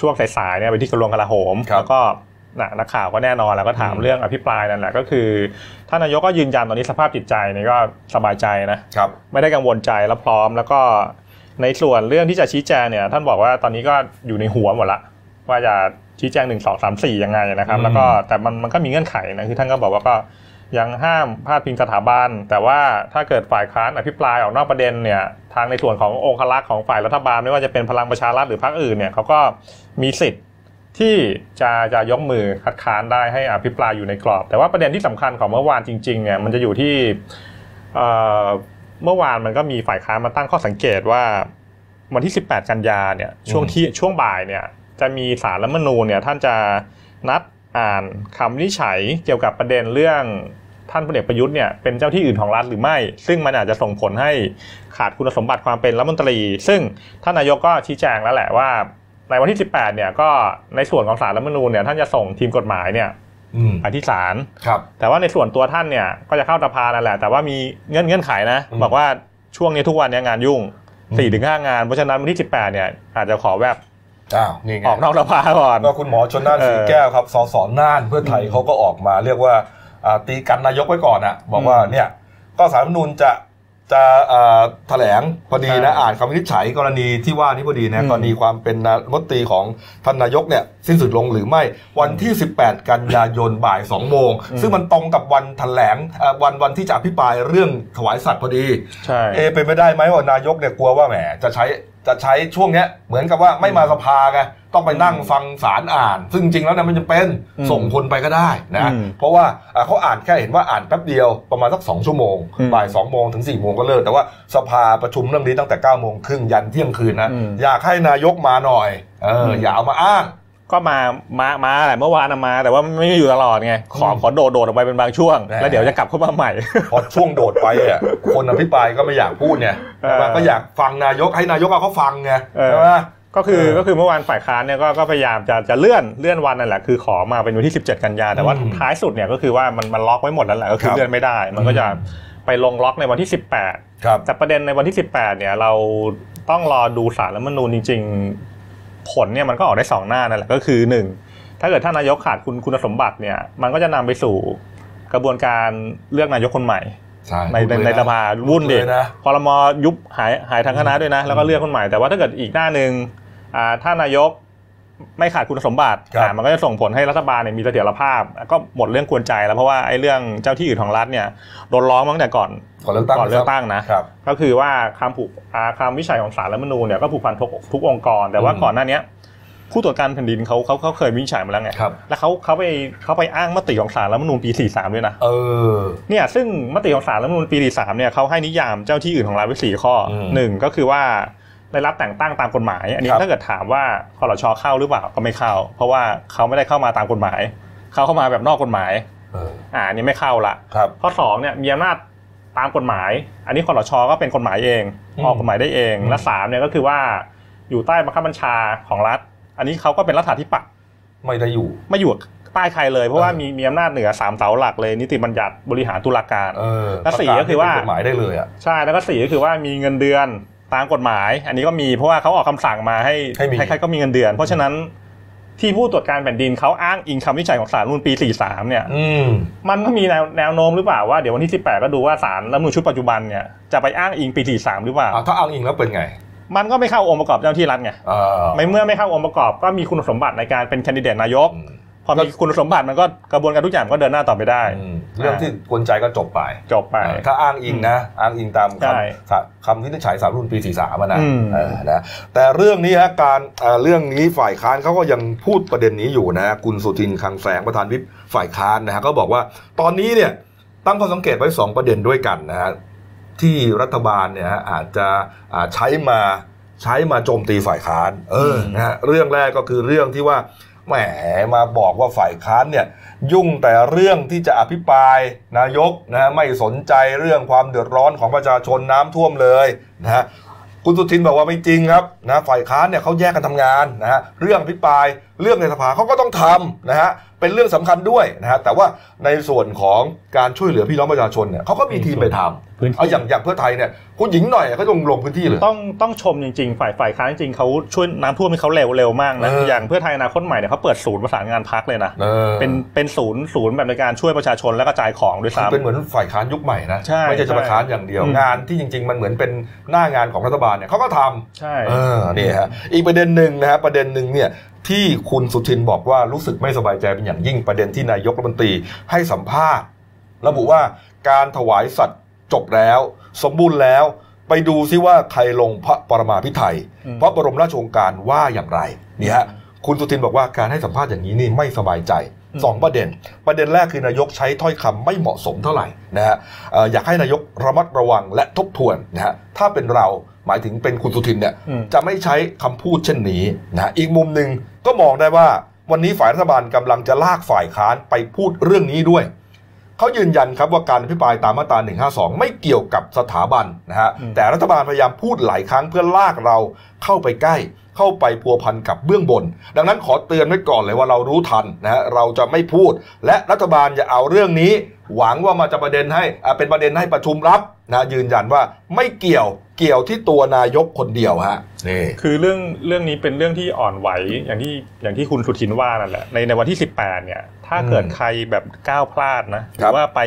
[SPEAKER 3] ช่วงสายๆเนี่ยไปที่กระทรวงกลาโหม
[SPEAKER 1] ครับ
[SPEAKER 3] แล้วก็น่ะนักข่าวก็แน่นอนแล้วก็ถาม
[SPEAKER 1] อืม
[SPEAKER 3] เรื่องอภิปรายนั่นแหละก็คือท่านนายกก็ยืนยันตอนนี้สภาพจิตใจเนี่ยก็สบายใจนะครับไม่ได้กังวลใจแล้วพร้อม แล้วก็ในส่วนเรื่องที่จะชี้แจงเนี่ยท่านบอกว่าตอนนี้ก็อยู่ในหัวหมดละว่าจะ ชี้แจงหนึ่งสองสามสี่ยังไงนะครับ
[SPEAKER 1] อืม
[SPEAKER 3] แล้วก็แต่มันมันก็มีเงื่อนไขนะคือท่านก็บอกว่าก็ยังห้ามพาดพิงสถาบัน แต่ว่าถ้าเกิดฝ่ายค้านอภิปรายออกนอกประเด็นเนี่ยทางในส่วนขององครักษ์ของฝ่ายรัฐบาลไม่ว่าจะเป็นพลังประชารัฐหรือพรรคอื่นเนี่ยเขาก็มีสิทธิ์ที่จะจะยกมือคัดค้านได้ให้อภิปรายอยู่ในกรอบ แต่ว่าประเด็นที่สำคัญของเมื่อวานจริงๆเนี่ยมันจะอยู่ที่เอ่อเมื่อวานมันก็มีฝ่ายค้านมาตั้งข้อสังเกตว่าวันที่ 18 กันยาเนี่ยช่วงที่ช่วงบ่ายเนี่ย จะมีสารรัฐมนูญเนี่ยท่านจะนัดอ่านคำวินิจฉัยเกี่ยวกับประเด็นเรื่องท่านพลเอกประยุทธ์เนี่ยเป็นเจ้าที่อื่นของรัฐหรือไม่ ซึ่งมันอาจจะส่งผลให้ขาดคุณสมบัติความเป็นรัฐมนตรี ซึ่งท่านนายกก็ชี้แจงแล้วแหละว่า ในวันที่ 18 เนี่ยก็ในส่วนของสารรัฐมนูญเนี่ยท่านจะส่งทีมกฎหมายเนี่ย
[SPEAKER 1] อืม
[SPEAKER 3] ไปที่ศาล
[SPEAKER 1] ครับ
[SPEAKER 3] แต่ว่าในส่วนตัวท่านเนี่ยก็จะเข้าสภานั่นแหละ แต่ว่ามีเงื่อนเงื่อนไขนะ บอกว่าช่วงนี้ทุกวันเนี้งานยุ่ง
[SPEAKER 1] อืม
[SPEAKER 3] 4ี่ถึงห้างาน เพราะฉะนั้นวันที่ 18 เนี่ยอาจจะขอแวบ
[SPEAKER 1] อ้าวนี่ไง
[SPEAKER 3] ออกนอกสภาก่อน
[SPEAKER 1] ก็คุณหมอชนน่าน
[SPEAKER 3] เออ
[SPEAKER 1] สีแก้วครับสสน่านเพื่อไทยเขาก็ออกมาเรียกว่าอ่าตีกันนายกไว้ก่อนอะบอกว่า
[SPEAKER 3] อืม
[SPEAKER 1] เนี่ยก็สารรัฐธรรมนูญจะจะอ่าแถลงพอดีนะ
[SPEAKER 3] ใช่
[SPEAKER 1] อ่านคำวินิจฉัยกรณีที่ว่านี้พอดีนะ
[SPEAKER 3] อืม
[SPEAKER 1] กรณีความเป็นนายกรัฐมนตรีของท่านนายกเนี่ยสิ้นสุดลงหรือไม่วันที่ 18 กันยายนบ่าย2โมง ซึ่งมันตรงกับวันแถลงอ่าวันวันที่จะอภิปรายเรื่องถวายสัตว์พอดี
[SPEAKER 3] ใช่
[SPEAKER 1] เอะเป็นไปได้ไหมว่านายกเนี่ยกลัวว่าแหมจะใช้จะใช้ช่วงเนี้ยเหมือนกับว่าไม่มาสภาไงต้องไปนั่งฟังสารอ่าน ซึ่งจริงๆแล้วเนี่ยมันจะเป็น
[SPEAKER 3] อืม
[SPEAKER 1] ส่งคนไปก็ได้นะ
[SPEAKER 3] อืม
[SPEAKER 1] เพราะว่าอะเขาอ่านแค่เห็นว่าอ่านแป๊บเดียวประมาณสักสองชั่วโมง
[SPEAKER 3] อืม
[SPEAKER 1] บ่ายสองโมงถึงสี่โมงก็เลิกแต่ว่าสภาประชุมเรื่องนี้ตั้งแต่เก้าโมงครึ่งยันเที่ยงคืนนะ
[SPEAKER 3] อืม
[SPEAKER 1] อยากให้นายกมาหน่อยเอออ
[SPEAKER 3] ม
[SPEAKER 1] อย่าเอามาอ้าง
[SPEAKER 3] ก็มามามาแหละเมื่อวานน่ะมา แต่ว่าไม่ได้อยู่ตลอดไง ขอ
[SPEAKER 1] อืม
[SPEAKER 3] ขอโดดโดดออกไปเป็นบางช่วง
[SPEAKER 1] แหม
[SPEAKER 3] แล้วเดี๋ยวจะกลับเข้ามาใหม่
[SPEAKER 1] พอช่วงโดดไปอะคนอภิปรายก็ไม่อยากพูดเนี่ย
[SPEAKER 3] เออ
[SPEAKER 1] ก็อยากฟังนายกให้นายกเอาเขาฟังไง
[SPEAKER 3] เออ
[SPEAKER 1] ใช่ไหม
[SPEAKER 3] ก็คือ
[SPEAKER 1] เออ
[SPEAKER 3] ก็คือเมื่อวานฝ่ายค้านเนี่ยก็ก็พยายามจะจะเลื่อนเลื่อนวันนั่นแหละคือขอมาเป็นวันที่ 17 กันยาแต่ว่า
[SPEAKER 1] อืม
[SPEAKER 3] ท้ายสุดเนี่ยก็คือว่ามันมันล็อกไว้หมดแล้วแหละก็คื
[SPEAKER 1] ค
[SPEAKER 3] อ
[SPEAKER 1] รับ
[SPEAKER 3] เลื่อนไม่ได้ มันก็จะไปลงล็อกในวันที่ 18
[SPEAKER 1] ครับ
[SPEAKER 3] แต่ประเด็นในวันที่ 18เนี่ยเราต้องรอดูสารรัฐธรรมนูญจริง ผลเนี่ยมันก็ออกได้สองหน้านั่นแหละก็คือหนึ่งถ้าเกิดท่านนายกขาดคุณคุณสมบัติเนี่ยมันก็จะนำไปสู่กระบวนการเลือกนายกคนใหม่
[SPEAKER 1] ใช่
[SPEAKER 3] ในในในสภาวุ่นดิ
[SPEAKER 1] เลยนะ
[SPEAKER 3] คอรมอยุบหายหายทางคณะด้วยนะ แล้วก็เลือกคนใหม่แต่ว่าถ้าเกิดอีกหน้าหนึ่งอ่าถ้านายก ไม่ขาดคุณสมบัติ
[SPEAKER 1] ครับ
[SPEAKER 3] อ่ามันก็จะส่งผลให้รัฐบาลเนี่ยมีเสถียรภาพ ก็หมดเรื่องกวนใจแล้วเพราะว่าไอ้เรื่องเจ้าที่อื่นของรัฐเนี่ยโดนร้องมาตั้งแต่ก่อน
[SPEAKER 1] ก่อนเลือกตั้ง
[SPEAKER 3] ก่อนเลือกตั้งนะ
[SPEAKER 1] ครับ
[SPEAKER 3] ก็คือว่าคำผูกอ่าคำวิจัยของศาลรัฐธรรมนูญเนี่ยก็ผูกพันทุกทุกองค์กร แต่ว่า
[SPEAKER 1] อืม
[SPEAKER 3] ก่อนหน้าเนี้ยผู้ตรวจการแผ่นดินเขาเขาเขาเคยวินิจฉัยมาแล้วไง
[SPEAKER 1] ครับ
[SPEAKER 3] แล้วเขาเขาไปเขาไปอ้างมติของศาลรัฐธรรมนูญปี 43 ด้วยนะ
[SPEAKER 1] เออ
[SPEAKER 3] เนี่ยซึ่งมติของศาลรัฐธรรมนูญปี 43 เนี่ยเขาให้นิยามเจ้าที่อื่นของรัฐไว้สี่ข้ออ
[SPEAKER 1] ม
[SPEAKER 3] หนึ่งก็คือว่า ได้รับแต่งตั้งตามกฎหมาย อันนี้
[SPEAKER 1] ครับ
[SPEAKER 3] ถ้าเกิดถามว่าคอรชเข้าหรือเปล่าก็ไม่เข้า เพราะว่าเขาไม่ได้เข้ามาตามกฎหมาย เขาเข้ามาแบบนอกกฎหมาย
[SPEAKER 1] เออ
[SPEAKER 3] อ่าอันนี้ไม่เข้าละ
[SPEAKER 1] ครับ
[SPEAKER 3] ข้อสองเนี่ยมีอำนาจตามกฎหมาย อันนี้คอรชก็เป็นกฎหมายเอง
[SPEAKER 1] อืม
[SPEAKER 3] ออกกฎหมายได้เอง
[SPEAKER 1] อืม
[SPEAKER 3] และสามเนี่ยก็คือว่าอยู่ใต้บังคับบัญชาของรัฐ อันนี้เขาก็เป็นรัฐาธิปัตย์
[SPEAKER 1] ไม่ได้อยู่
[SPEAKER 3] ไม่อยู่ใต้ใครเลยเพราะว่า
[SPEAKER 1] เออ
[SPEAKER 3] มีมีอำนาจเหนือสามเสาหลักเลย นิติบัญญัติบริหารตุลาการ
[SPEAKER 1] เออ
[SPEAKER 3] และสี่ก็คือว่า
[SPEAKER 1] ประกศให้เป็นกฎหมายได้เลยอะ
[SPEAKER 3] ใช่แล้วก็สี่ก็คือว่ามีเงินเดือน ตามกฎหมาย อันนี้ก็มีเพราะว่าเขาออกคำสั่งมาให้
[SPEAKER 1] ให้มี
[SPEAKER 3] ใครๆก็มีเงินเดือน เพราะฉะนั้นที่ผู้ตรวจการแผ่นดินเขาอ้างอิงคำวิจัยของศาลรัฐธรรมนูญปี 43 เนี่ย
[SPEAKER 1] อืม
[SPEAKER 3] มันก็มีแนวแนวโน้มหรือเปล่าว่าเดี๋ยววันที่ 18 ก็ดูว่าศาลรัฐธรรมนูญชุดปัจจุบันเนี่ยจะไปอ้างอิงปี 43 หรือเปล่า
[SPEAKER 1] อะถ้าอ้างอิงแล้วเป็นไง
[SPEAKER 3] มันก็ไม่เข้าองค์ประกอบเจ้าหน้าที่รัฐไง
[SPEAKER 1] อ่า
[SPEAKER 3] ไม่เมื่อไม่เข้าองค์ประกอบก็มีคุณสมบัติในการเป็นแคนดิเดตนายก
[SPEAKER 1] อืม
[SPEAKER 3] พอมีคุณสมบัติมันก็กระบวนการทุกอย่างมันก็เดินหน้าต่อไปได้
[SPEAKER 1] อืมเรื่องที่กวนใจก็จบไป
[SPEAKER 3] จบไป
[SPEAKER 1] เออถ้าอ้างอิงนะ อ้างอิงตาม
[SPEAKER 3] ใช่
[SPEAKER 1] คำคำที่นิจฉัยสามรุ่นปี43อะนะ
[SPEAKER 3] อืม
[SPEAKER 1] เออนะแต่เรื่องนี้ฮะการเอ่อเรื่องนี้ฝ่ายค้านเขาก็ยังพูดประเด็นนี้อยู่นะฮะคุณสุทินคลังแสงประธานวิปฝ่ายค้านนะฮะก็บอกว่าตอนนี้เนี่ยตั้งข้อสังเกตไว้สองประเด็นด้วยกันนะฮะที่รัฐบาลเนี่ยฮะอาจจะอ่าใช้มาใช้มาโจมตีฝ่ายค้าน เออนะฮะเรื่องแรกก็คือเรื่องที่ว่า แหมมาบอกว่าฝ่ายค้านเนี่ยยุ่งแต่เรื่องที่จะอภิปรายนายกนะฮะไม่สนใจเรื่องความเดือดร้อนของประชาชนน้ำท่วมเลยนะฮะคุณสุทินบอกว่าไม่จริงครับนะฝ่ายค้านเนี่ยเขาแยกกันทำงานนะฮะเรื่องอภิปรายเรื่องในสภาเขาก็ต้องทำนะฮะ เป็นเรื่องสำคัญด้วยนะฮะแต่ว่าในส่วนของการช่วยเหลือพี่น้องประชาชนเนี่ยเขาก็มีทีมไปท
[SPEAKER 2] พื้นำ
[SPEAKER 1] เอา
[SPEAKER 2] ที่
[SPEAKER 1] อย่างอย่างเพื่อไทยเนี่ยคุณหญิงหน่อยเขาลงลงพื้นที่เลย
[SPEAKER 3] ต้องต้องชมจริงๆ ฝ่ายฝ่ายค้านจริงๆเขาช่วยน้ำท่วมให้เขาเร็วเร็วมากนะ
[SPEAKER 1] เออ
[SPEAKER 3] อ
[SPEAKER 1] อ
[SPEAKER 3] ย่างเพื่อไทยอนาคตใหม่เนี่ยเขาเปิดศูนย์ประสานงานพักเลยนะ
[SPEAKER 1] เออ
[SPEAKER 3] เป็นเป็นศูนย์ศูนย์แบบในการช่วยประชาชนและกระจายของด้วยซ้ำ
[SPEAKER 1] เป็นเหมือนฝ่ายค้านยุคใหม่นะ
[SPEAKER 3] ใช่
[SPEAKER 1] ไม่ใช่จะมาค้านอย่างเดียว
[SPEAKER 3] อืม
[SPEAKER 1] งานที่จริง ๆ มันเหมือนเป็นหน้างานของรัฐบาลเนี่ยเขาก็ทำ
[SPEAKER 3] ใช่
[SPEAKER 1] เออนี่ฮะอีกประเด็นหนึ่งนะฮะประเด็นหนึ่งเนี่ย ที่คุณสุทินบอกว่ารู้สึกไม่สบายใจเป็นอย่างยิ่งประเด็นที่นายกรัฐมนตรีให้สัมภาษณ์ ระบุว่าการถวายสัตว์จบแล้ว สมบูรณ์แล้วไปดูซิว่าใครลงพระปรมาภิไธย
[SPEAKER 3] อืม
[SPEAKER 1] พระบรมราชโองการว่าอย่างไรนี่ฮะคุณสุทินบอกว่าการให้สัมภาษณ์อย่างนี้นี่ไม่สบายใจสองประเด็น ประเด็นแรกคือนายกใช้ถ้อยคำไม่เหมาะสมเท่าไหร่นะฮะเอ่ออยากให้นายกระมัดระวังและทบทวนนะฮะถ้าเป็นเรา หมายถึงเป็นคุณสุทินเนี่ย
[SPEAKER 3] อืม
[SPEAKER 1] จะไม่ใช้คำพูดเช่นนี้นะอีกมุมหนึ่งก็มองได้ว่าวันนี้ฝ่ายรัฐบาลกำลังจะลากฝ่ายค้านไปพูดเรื่องนี้ด้วยเขายืนยันครับว่าการอภิปรายตามมาตรา 152 ไม่เกี่ยวกับสถาบันนะฮะ
[SPEAKER 3] อืม
[SPEAKER 1] แต่รัฐบาลพยายามพูดหลายครั้งเพื่อลากเราเข้าไปใกล้ เข้าไปพัวพันกับเบื้องบน ดังนั้นขอเตือนไว้ก่อนเลยว่าเรารู้ทันนะฮะเราจะไม่พูด และรัฐบาลจะเอาเรื่องนี้ หวังว่ามันจะประเด็นให้อ่าเป็นประเด็นให้ประชุมรับนะยืนยันว่าไม่เกี่ยว เกี่ยวที่ตัวนายกคนเดียวฮะนี่
[SPEAKER 3] คือเรื่องเรื่องนี้เป็นเรื่องที่อ่อนไหวอย่างที่อย่างที่คุณสุทินว่านั่นแหละในในวันที่ 18 เนี่ย ถ้าเกิด
[SPEAKER 1] อืม
[SPEAKER 3] ใครแบบก้าวพลาดนะห
[SPEAKER 1] ครั
[SPEAKER 3] รื
[SPEAKER 1] บ
[SPEAKER 3] อว่าไป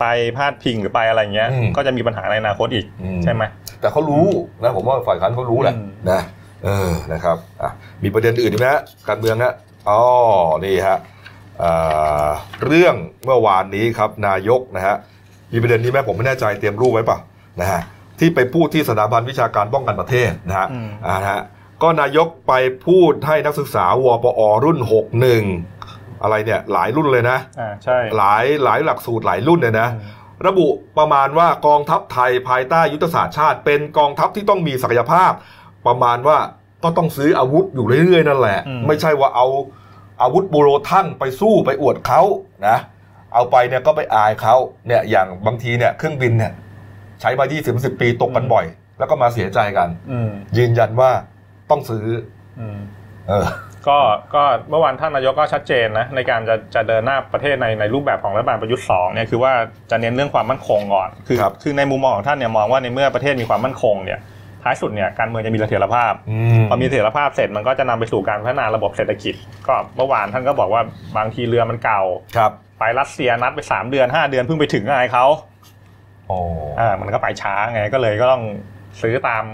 [SPEAKER 3] ไปพลาดพิงหรือไปอะไรเงี้ย
[SPEAKER 1] อืม
[SPEAKER 3] ก็จะมีปัญหาในอนาคตอีก
[SPEAKER 1] อืม
[SPEAKER 3] ใช่ไหม
[SPEAKER 1] แต่เขารู้นะผมว่าฝ่ายค้านเขารู้แหละ
[SPEAKER 3] อืม
[SPEAKER 1] นะเออนะครับอะมีประเด็นอื่นอีกไหมฮะการเมืองฮะอ๋อนี่ฮะอ่าเรื่องเมื่อวานนี้ครับนายกนะฮะมีประเด็นนี้ไหมผมไม่แน่ใจเตรียมรูปไว้ป่ะนะฮะ ที่ไปพูดที่สถาบันวิชาการป้องกันประเทศนะฮะ
[SPEAKER 3] อืม
[SPEAKER 1] อ่านะฮะก็นายกไปพูดให้นักศึกษาวปอรุ่น 61 อะไรเนี่ยหลายรุ่นเลยนะ
[SPEAKER 3] อ่าใช่
[SPEAKER 1] หลายหลายหลักสูตรหลายรุ่นเลยนะ
[SPEAKER 3] อืม
[SPEAKER 1] ระบุประมาณว่ากองทัพไทยภายใต้ยุทธศาสตร์ชาติ เป็นกองทัพที่ต้องมีศักยภาพ ประมาณว่าก็ต้องซื้ออาวุธอยู่เรื่อยๆนั่นแหละ
[SPEAKER 3] อืม
[SPEAKER 1] ไม่ใช่ว่าเอาอาวุธบูโรทั่งไปสู้ไปอวดเขานะเอาไปเนี่ยก็ไปอายเขาเนี่ยอย่างบางทีเนี่ยเครื่องบินเนี่ย ใช้มา20 10ปีตกกันบ่อย แล้วก็มาเสียใจกัน
[SPEAKER 3] อืม
[SPEAKER 1] ยืนยันว่าต้องซื้อ
[SPEAKER 3] อืม
[SPEAKER 1] เออ
[SPEAKER 3] ก็ก็เมื่อวานท่านนายกก็ชัดเจนนะในการจะจะเดินหน้าประเทศในในรูปแบบของรัฐบาลประยุทธ์สองเนี่ยคือว่าจะเน้นเรื่องความมั่นคงก่อนคือ
[SPEAKER 1] ครับ
[SPEAKER 3] คือในมุมมองของท่านเนี่ยมองว่าในเมื่อประเทศมีความมั่นคงเนี่ยท้ายสุดเนี่ยการเมืองจะมีเสถียรภาพ
[SPEAKER 1] อื
[SPEAKER 3] พอมีเสถียรภาพเสร็จมันก็จะนำไปสู่การพัฒนาระบบเศรษฐกิจ ก็เมื่อวานท่านก็บอกว่าบางทีเรือมันเก่า
[SPEAKER 1] ครับ
[SPEAKER 3] ไปรัสเซียนัดไปสามเดือนห้าเดือนเพิ่งไปถึงไงเขา
[SPEAKER 1] โอ้
[SPEAKER 3] อ่ามันก็ไปช้าไงก็เลยก็ต้องซื้อตาม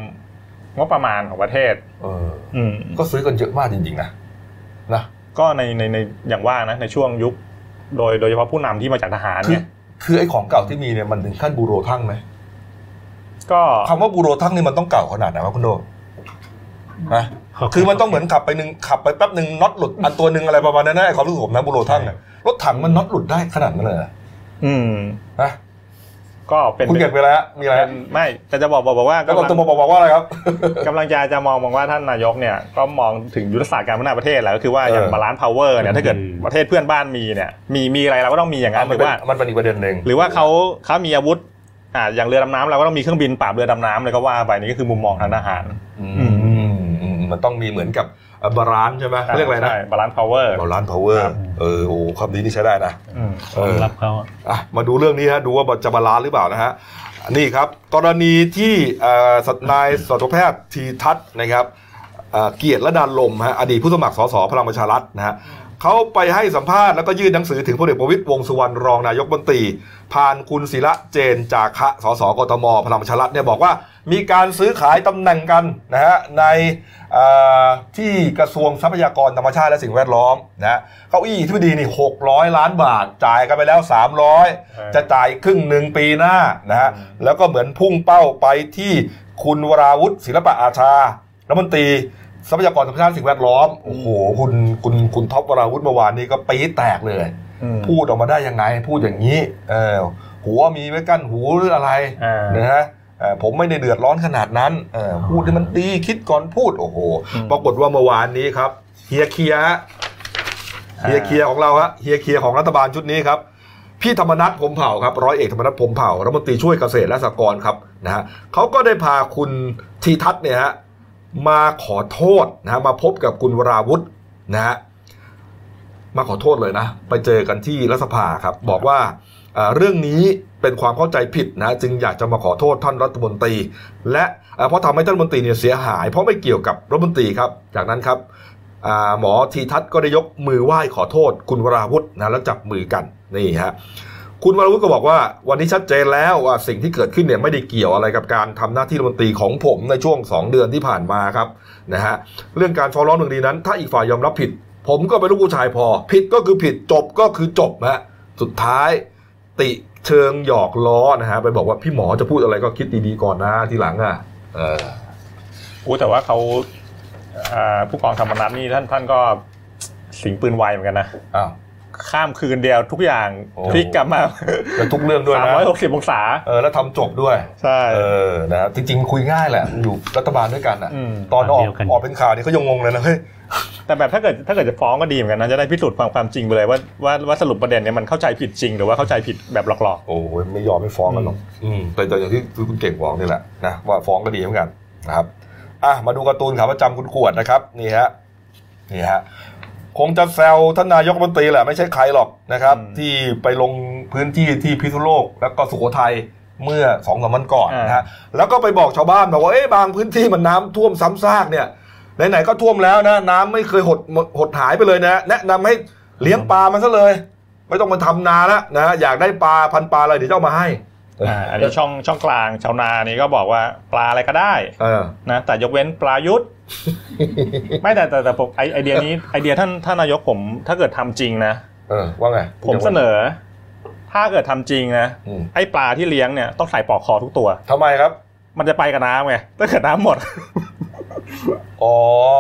[SPEAKER 3] งบประมาณของประเทศ
[SPEAKER 1] เออ
[SPEAKER 3] อืม
[SPEAKER 1] ก็ซื้อกันเยอะมากจริงๆนะนะ
[SPEAKER 3] ก็ในในในอย่างว่านะในช่วงยุค โดยโดยเฉพาะผู้นำที่มาจากทหาร
[SPEAKER 1] คือ
[SPEAKER 3] เนี่ย
[SPEAKER 1] คือไอ้ของเก่าที่มีเนี่ยมันถึงขั้นบูโรทั้งไหม
[SPEAKER 3] ก็
[SPEAKER 1] คำว่าบูโรทั้งนี่มันต้องเก่าขนาดไหนวะคุณโดนะคือมันต้องเหมือนขับไปหนึ่งขับไปแป๊บหนึ่งน็อตหลุดอันตัวหนึ่งอะไรประมาณนั้นนะไอ้ความรู้สึกผมนะบูโรทั้งเนี่ยรถถังมันน็อตหลุดได้ขนาดนั้นเลยเหรอ
[SPEAKER 3] อืม
[SPEAKER 1] นะ
[SPEAKER 3] ก็เป็น
[SPEAKER 1] คุณเก็บไปแล้วมีอะไร
[SPEAKER 3] เป็นไม่แต่จะบอกบอกบอกว่า
[SPEAKER 1] แล้ว
[SPEAKER 3] กำ
[SPEAKER 1] ก็
[SPEAKER 3] ลัง
[SPEAKER 1] ตัวบอกบอกว่าอะไรครับ
[SPEAKER 3] กำลังจะจะมองมองว่าท่านนายกเนี่ยก็มองถึงยุทธศาสตร์การพัฒนาประเทศแหละก็คือว่า
[SPEAKER 1] เออ
[SPEAKER 3] อ
[SPEAKER 1] อ
[SPEAKER 3] ย่าง balance power เนี่ยถ้าเกิดประเทศเพื่อนบ้านมีเนี่ยมีมีอะไรเราก็ต้องมีอย่างนั้นหรือมัน
[SPEAKER 1] เป็น
[SPEAKER 3] ว่า
[SPEAKER 1] มันเป็นอีกประเด็นหนึ่ง
[SPEAKER 3] หรือว่าเขาเขามีอาวุธอ่าอย่างเรือดำน้ำเราก็ต้องมีเครื่องบินปราบเรือดำน้ำเลยก็ว่าไปนี่ก็คือมุมมองทางทหาร
[SPEAKER 1] อืมอืมมันต้องมีเหมือนกับ balance ใช่ไหมเขาเรียกอะไรนะ
[SPEAKER 3] balance power balance power เอ
[SPEAKER 1] อโอ้คำนี้นี่ใช้ได้นะเออ
[SPEAKER 2] รับเขาอะ
[SPEAKER 1] อะมาดูเรื่องนี้ฮะดูว่าจะ balance หรือเปล่านะฮะนี่ครับกรณีที่เอ่อสัตนายสัตวแพทย์ทีทัศน์นะครับเอ่อเกียรติและดานลมฮะอดีตผู้สมัครสสพลังประชารัฐนะฮะ เขาไปให้สัมภาษณ์แล้วก็ยื่นหนังสือถึงพลเอกประวิตยวงสุวรรณรองนายกบัญตรีผ่านคุณศิระเจนจาคะสสกทมพลังประชารัฐเนี่ยบอกว่ามีการซื้อขายตำแหน่งกันนะฮะในที่กระทรวงทรัพยากรธรรมชาติและสิ่งแวดล้อมนะฮะเก้าอี้ที่ดีนี่600 ล้านบาท จ่ายกันไปแล้ว 300 จะจ่ายครึ่งหนึ่งปีหน้านะฮะแล้วก็เหมือนพุ่งเป้าไปที่คุณวราวุฒิศิลปะอาชารัฐมนตรี ทรัพยากรธรรมชาติสิ่งแวดล้อมโอ้โหคุณคุณคุณท็อปวราวุฒิเมื่อวานนี้ก็ปี๊ดแตกเลย พูดออกมาได้ยังไง พูดอย่างนี้เออหัวมีไว้กั้นหูหรืออะไร
[SPEAKER 3] อ่าน
[SPEAKER 1] นะฮะเอ่อผมไม่ได้เดือดร้อนขนาดนั้นเออพูดให้มันดีคิดก่อนพูดโอ้โห
[SPEAKER 3] อืม
[SPEAKER 1] ปรากฏว่าเมื่อวานนี้ครับเฮียเคียฮะเฮียเคียของเราฮะเฮียเคียของรัฐบาลชุดนี้ครับพี่ธรรมนัฐพรหมเผ่าครับร้อยเอกธรรมนัฐพรหมเผ่ารัฐมนตรีช่วยเกษตรและสหกรณ์ครับนะฮะเขาก็ได้พาคุณทีทัศน์เนี่ยฮะ มาขอโทษนะมาพบกับคุณวราวุฒินะฮะมาขอโทษเลยนะ ไปเจอกันที่รัฐสภาครับ บอกว่าเรื่องนี้เป็นความเข้าใจผิดนะ จึงอยากจะมาขอโทษท่านรัฐมนตรี และเพราะทำให้ท่านรัฐมนตรีเนี่ยเสียหาย เพราะไม่เกี่ยวกับรัฐมนตรีครับ จากนั้นครับหมอทีทัศน์ก็ได้ยกมือไหว้ขอโทษคุณวราวุฒินะแล้วจับมือกันนี่ฮะ คุณวรวุฒิก็บอกว่าวันนี้ชัดเจนแล้วว่าสิ่งที่เกิดขึ้นเนี่ยไม่ได้เกี่ยวอะไรกับการทำหน้าที่รัฐมนตรีของผมในช่วง 2 เดือนที่ผ่านมาครับนะฮะเรื่องการฟ้องร้องหนึ่งดีนั้น ถ้าอีกฝ่ายยอมรับผิด ผมก็เป็นลูกผู้ชายพอ ผิดก็คือผิดจบก็คือจบฮะสุดท้ายติเชิงหยอกล้อนะฮะไปบอกว่าพี่หมอจะพูดอะไรก็คิดดีๆก่อนนะทีหลังอะเออ
[SPEAKER 3] อู้แต่ว่าเขาอ่าผู้กองธรรมนัฐนี่ท่านท่านก็สิงปืนไวเหมือนกันนะ
[SPEAKER 1] อ้าว
[SPEAKER 3] ข้ามคืนเดียวทุกอย่าง
[SPEAKER 1] โอ้
[SPEAKER 3] พลิกกลับมา
[SPEAKER 1] แล้วทุกเรื่องด้วย
[SPEAKER 3] สาม
[SPEAKER 1] นะ
[SPEAKER 3] ร้อยหกสิบองศา
[SPEAKER 1] เออแล้วทำจบด้วย
[SPEAKER 3] ใช่
[SPEAKER 1] เออนะฮะจริงๆมันคุยง่ายแหละมันอยู่รัฐบาลด้วยกันอะ
[SPEAKER 3] ม
[SPEAKER 1] ตอนออก
[SPEAKER 2] เดียวกัน
[SPEAKER 1] ออกเป็นข่าวนี่เขายังงงเลยนะเฮ้ย
[SPEAKER 3] แต่แบบถ้าเกิดถ้าเกิดจะฟ้องก็ดีเหมือนกันนะจะได้พิสูจน์ความความจริงไปเลยว่าว่าว่าสรุปประเด็นเนี่ยมันเข้าใจผิดจริง หรือว่าเข้าใจผิดแบบหลอก
[SPEAKER 1] โอ้ยไม่ยอมไม่ฟ้องกันหรอกอืมแต่แต่อย่างที่คุณเก่งบอกนี่แหละนะว่าฟ้องก็ดีเหมือนกันนะครับอะมาดูการ์ตูนขาประจำคุณขวดนะครับนี่ฮะนี่ฮะ คงจะแซวท่านนายกรัฐมนตรีแหละไม่ใช่ใครหรอกนะครับ ที่ไปลงพื้นที่ที่พิษณุโลกแล้วก็สุโขทัยเมื่อสองสามวันก่อนนะฮะแล้วก็ไปบอกชาวบ้านบอกว่าเอ๊ะบางพื้นที่มันน้ำท่วมซ้ำซากเนี่ยไหนๆก็ท่วมแล้วนะน้ำไม่เคยหดหดหายไปเลยนะแนะนำให้เลี้ยงปลามันซะเลย ไม่ต้องมาทำนาละนะอยากได้ปลาพันปลาอะไรเดี๋ยวจะเอามาให้
[SPEAKER 3] ๆอ่าอันนี้ช่องช่องกลางชาวนานี่ก็บอกว่าปลาอะไรก็ได้
[SPEAKER 1] เออ
[SPEAKER 3] นะแต่ยกเว้นปลายุทธ ไม่แต่แต่แต่ผมไอไอเดียนี้ไอเดียท่านท่านนายกผมถ้าเกิดทำจริงนะ
[SPEAKER 1] เออว่าไง
[SPEAKER 3] ผมเสนอ ถ้าเกิดทำจริงนะ
[SPEAKER 1] อืม
[SPEAKER 3] ไอปลาที่เลี้ยงเนี่ยต้องใส่ปลอกคอทุกตัว
[SPEAKER 1] ทำไมครับ
[SPEAKER 3] มันจะไปกับน้ำไงถ้าเกิดน้ำหมด
[SPEAKER 1] อ๋อ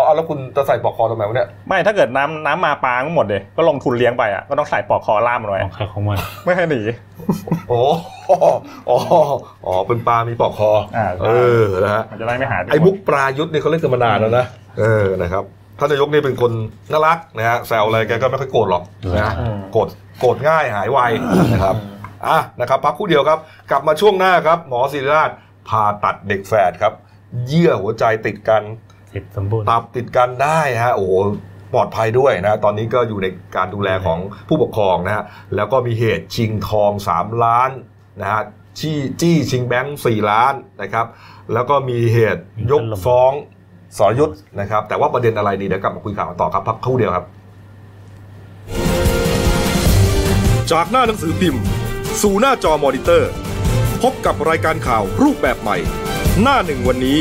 [SPEAKER 1] เอาแล้วคุณจะใส่ปลอกคอทำไมวะเนี่ย
[SPEAKER 3] ไม่ถ้าเกิดน้ำน้ำมาปลาก็หมดเลยก็ลงทุนเลี้ยงไปอะก็ต้องใส่ปลอกคอล่ามมันไว้
[SPEAKER 2] ของใครของมัน
[SPEAKER 3] ไม่ให้หนี
[SPEAKER 1] โอ้อ๋ออ๋อเป็นปลามีปลอกคอ
[SPEAKER 3] อ่า
[SPEAKER 1] เออนะฮะ
[SPEAKER 3] มันจะได้ไม่หายป
[SPEAKER 1] ไอ้
[SPEAKER 3] หม
[SPEAKER 1] มุ
[SPEAKER 3] ด
[SPEAKER 1] กปลายุทธนี่เขาเล่นกันมานานแล้วนะเออนะครับท่านนายกนี่เป็นคนน่ารักนะฮะแซวอะไรแกก็ไม่ค่อยโกรธหรอกนะ
[SPEAKER 3] อืม
[SPEAKER 1] โกรธโกรธง่ายหายไวนะครับอะนะครับพักครู่เดียวครับ กลับมาช่วงหน้าครับ หมอศิริราช ผ่าตัดเด็กแฝดครับ เยื่อหัวใจติดกัน
[SPEAKER 2] เสร็จสมบูรณ์
[SPEAKER 1] ตับติดกันได้ฮะโอ้โหปลอดภัยด้วยนะ ตอนนี้ก็อยู่ในการดูแลของผู้ปกครองนะฮะแล้วก็มีเหตุชิงทอง 3 ล้านนะฮะจี้จี้ชิงแบงค์สี่ล้านนะครับ แล้วก็มีเหตุยกฟ้องสรยุทธ์นะครับ แต่ว่าประเด็นอะไรนี่เดี๋ยวกลับมาคุยข่าวกันต่อครับพักครู่เดียวครับ จากหน้าหนังสือพิมพ์ สู่หน้าจอมอนิเตอร์พ บกับรายการข่าวรูปแบบใหม่ หน้าหนึ่งวันนี้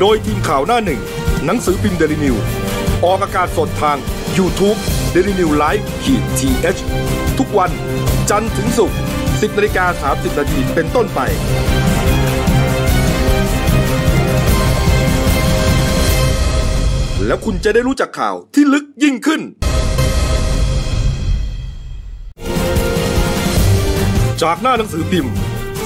[SPEAKER 1] โดยทีมข่าวหน้าหนึ่ง หนังสือพิมพ์เดลิวิวออกอากาศสดทาง YouTube d e l i n e w l i v e ขีดทีเทุกวันจันทร์ถึงศุกร์10นาฬิกา30นาทีเป็นต้นไป แล้วคุณจะได้รู้จักข่าวที่ลึกยิ่งขึ้น จากหน้าหนังสือพิมพ์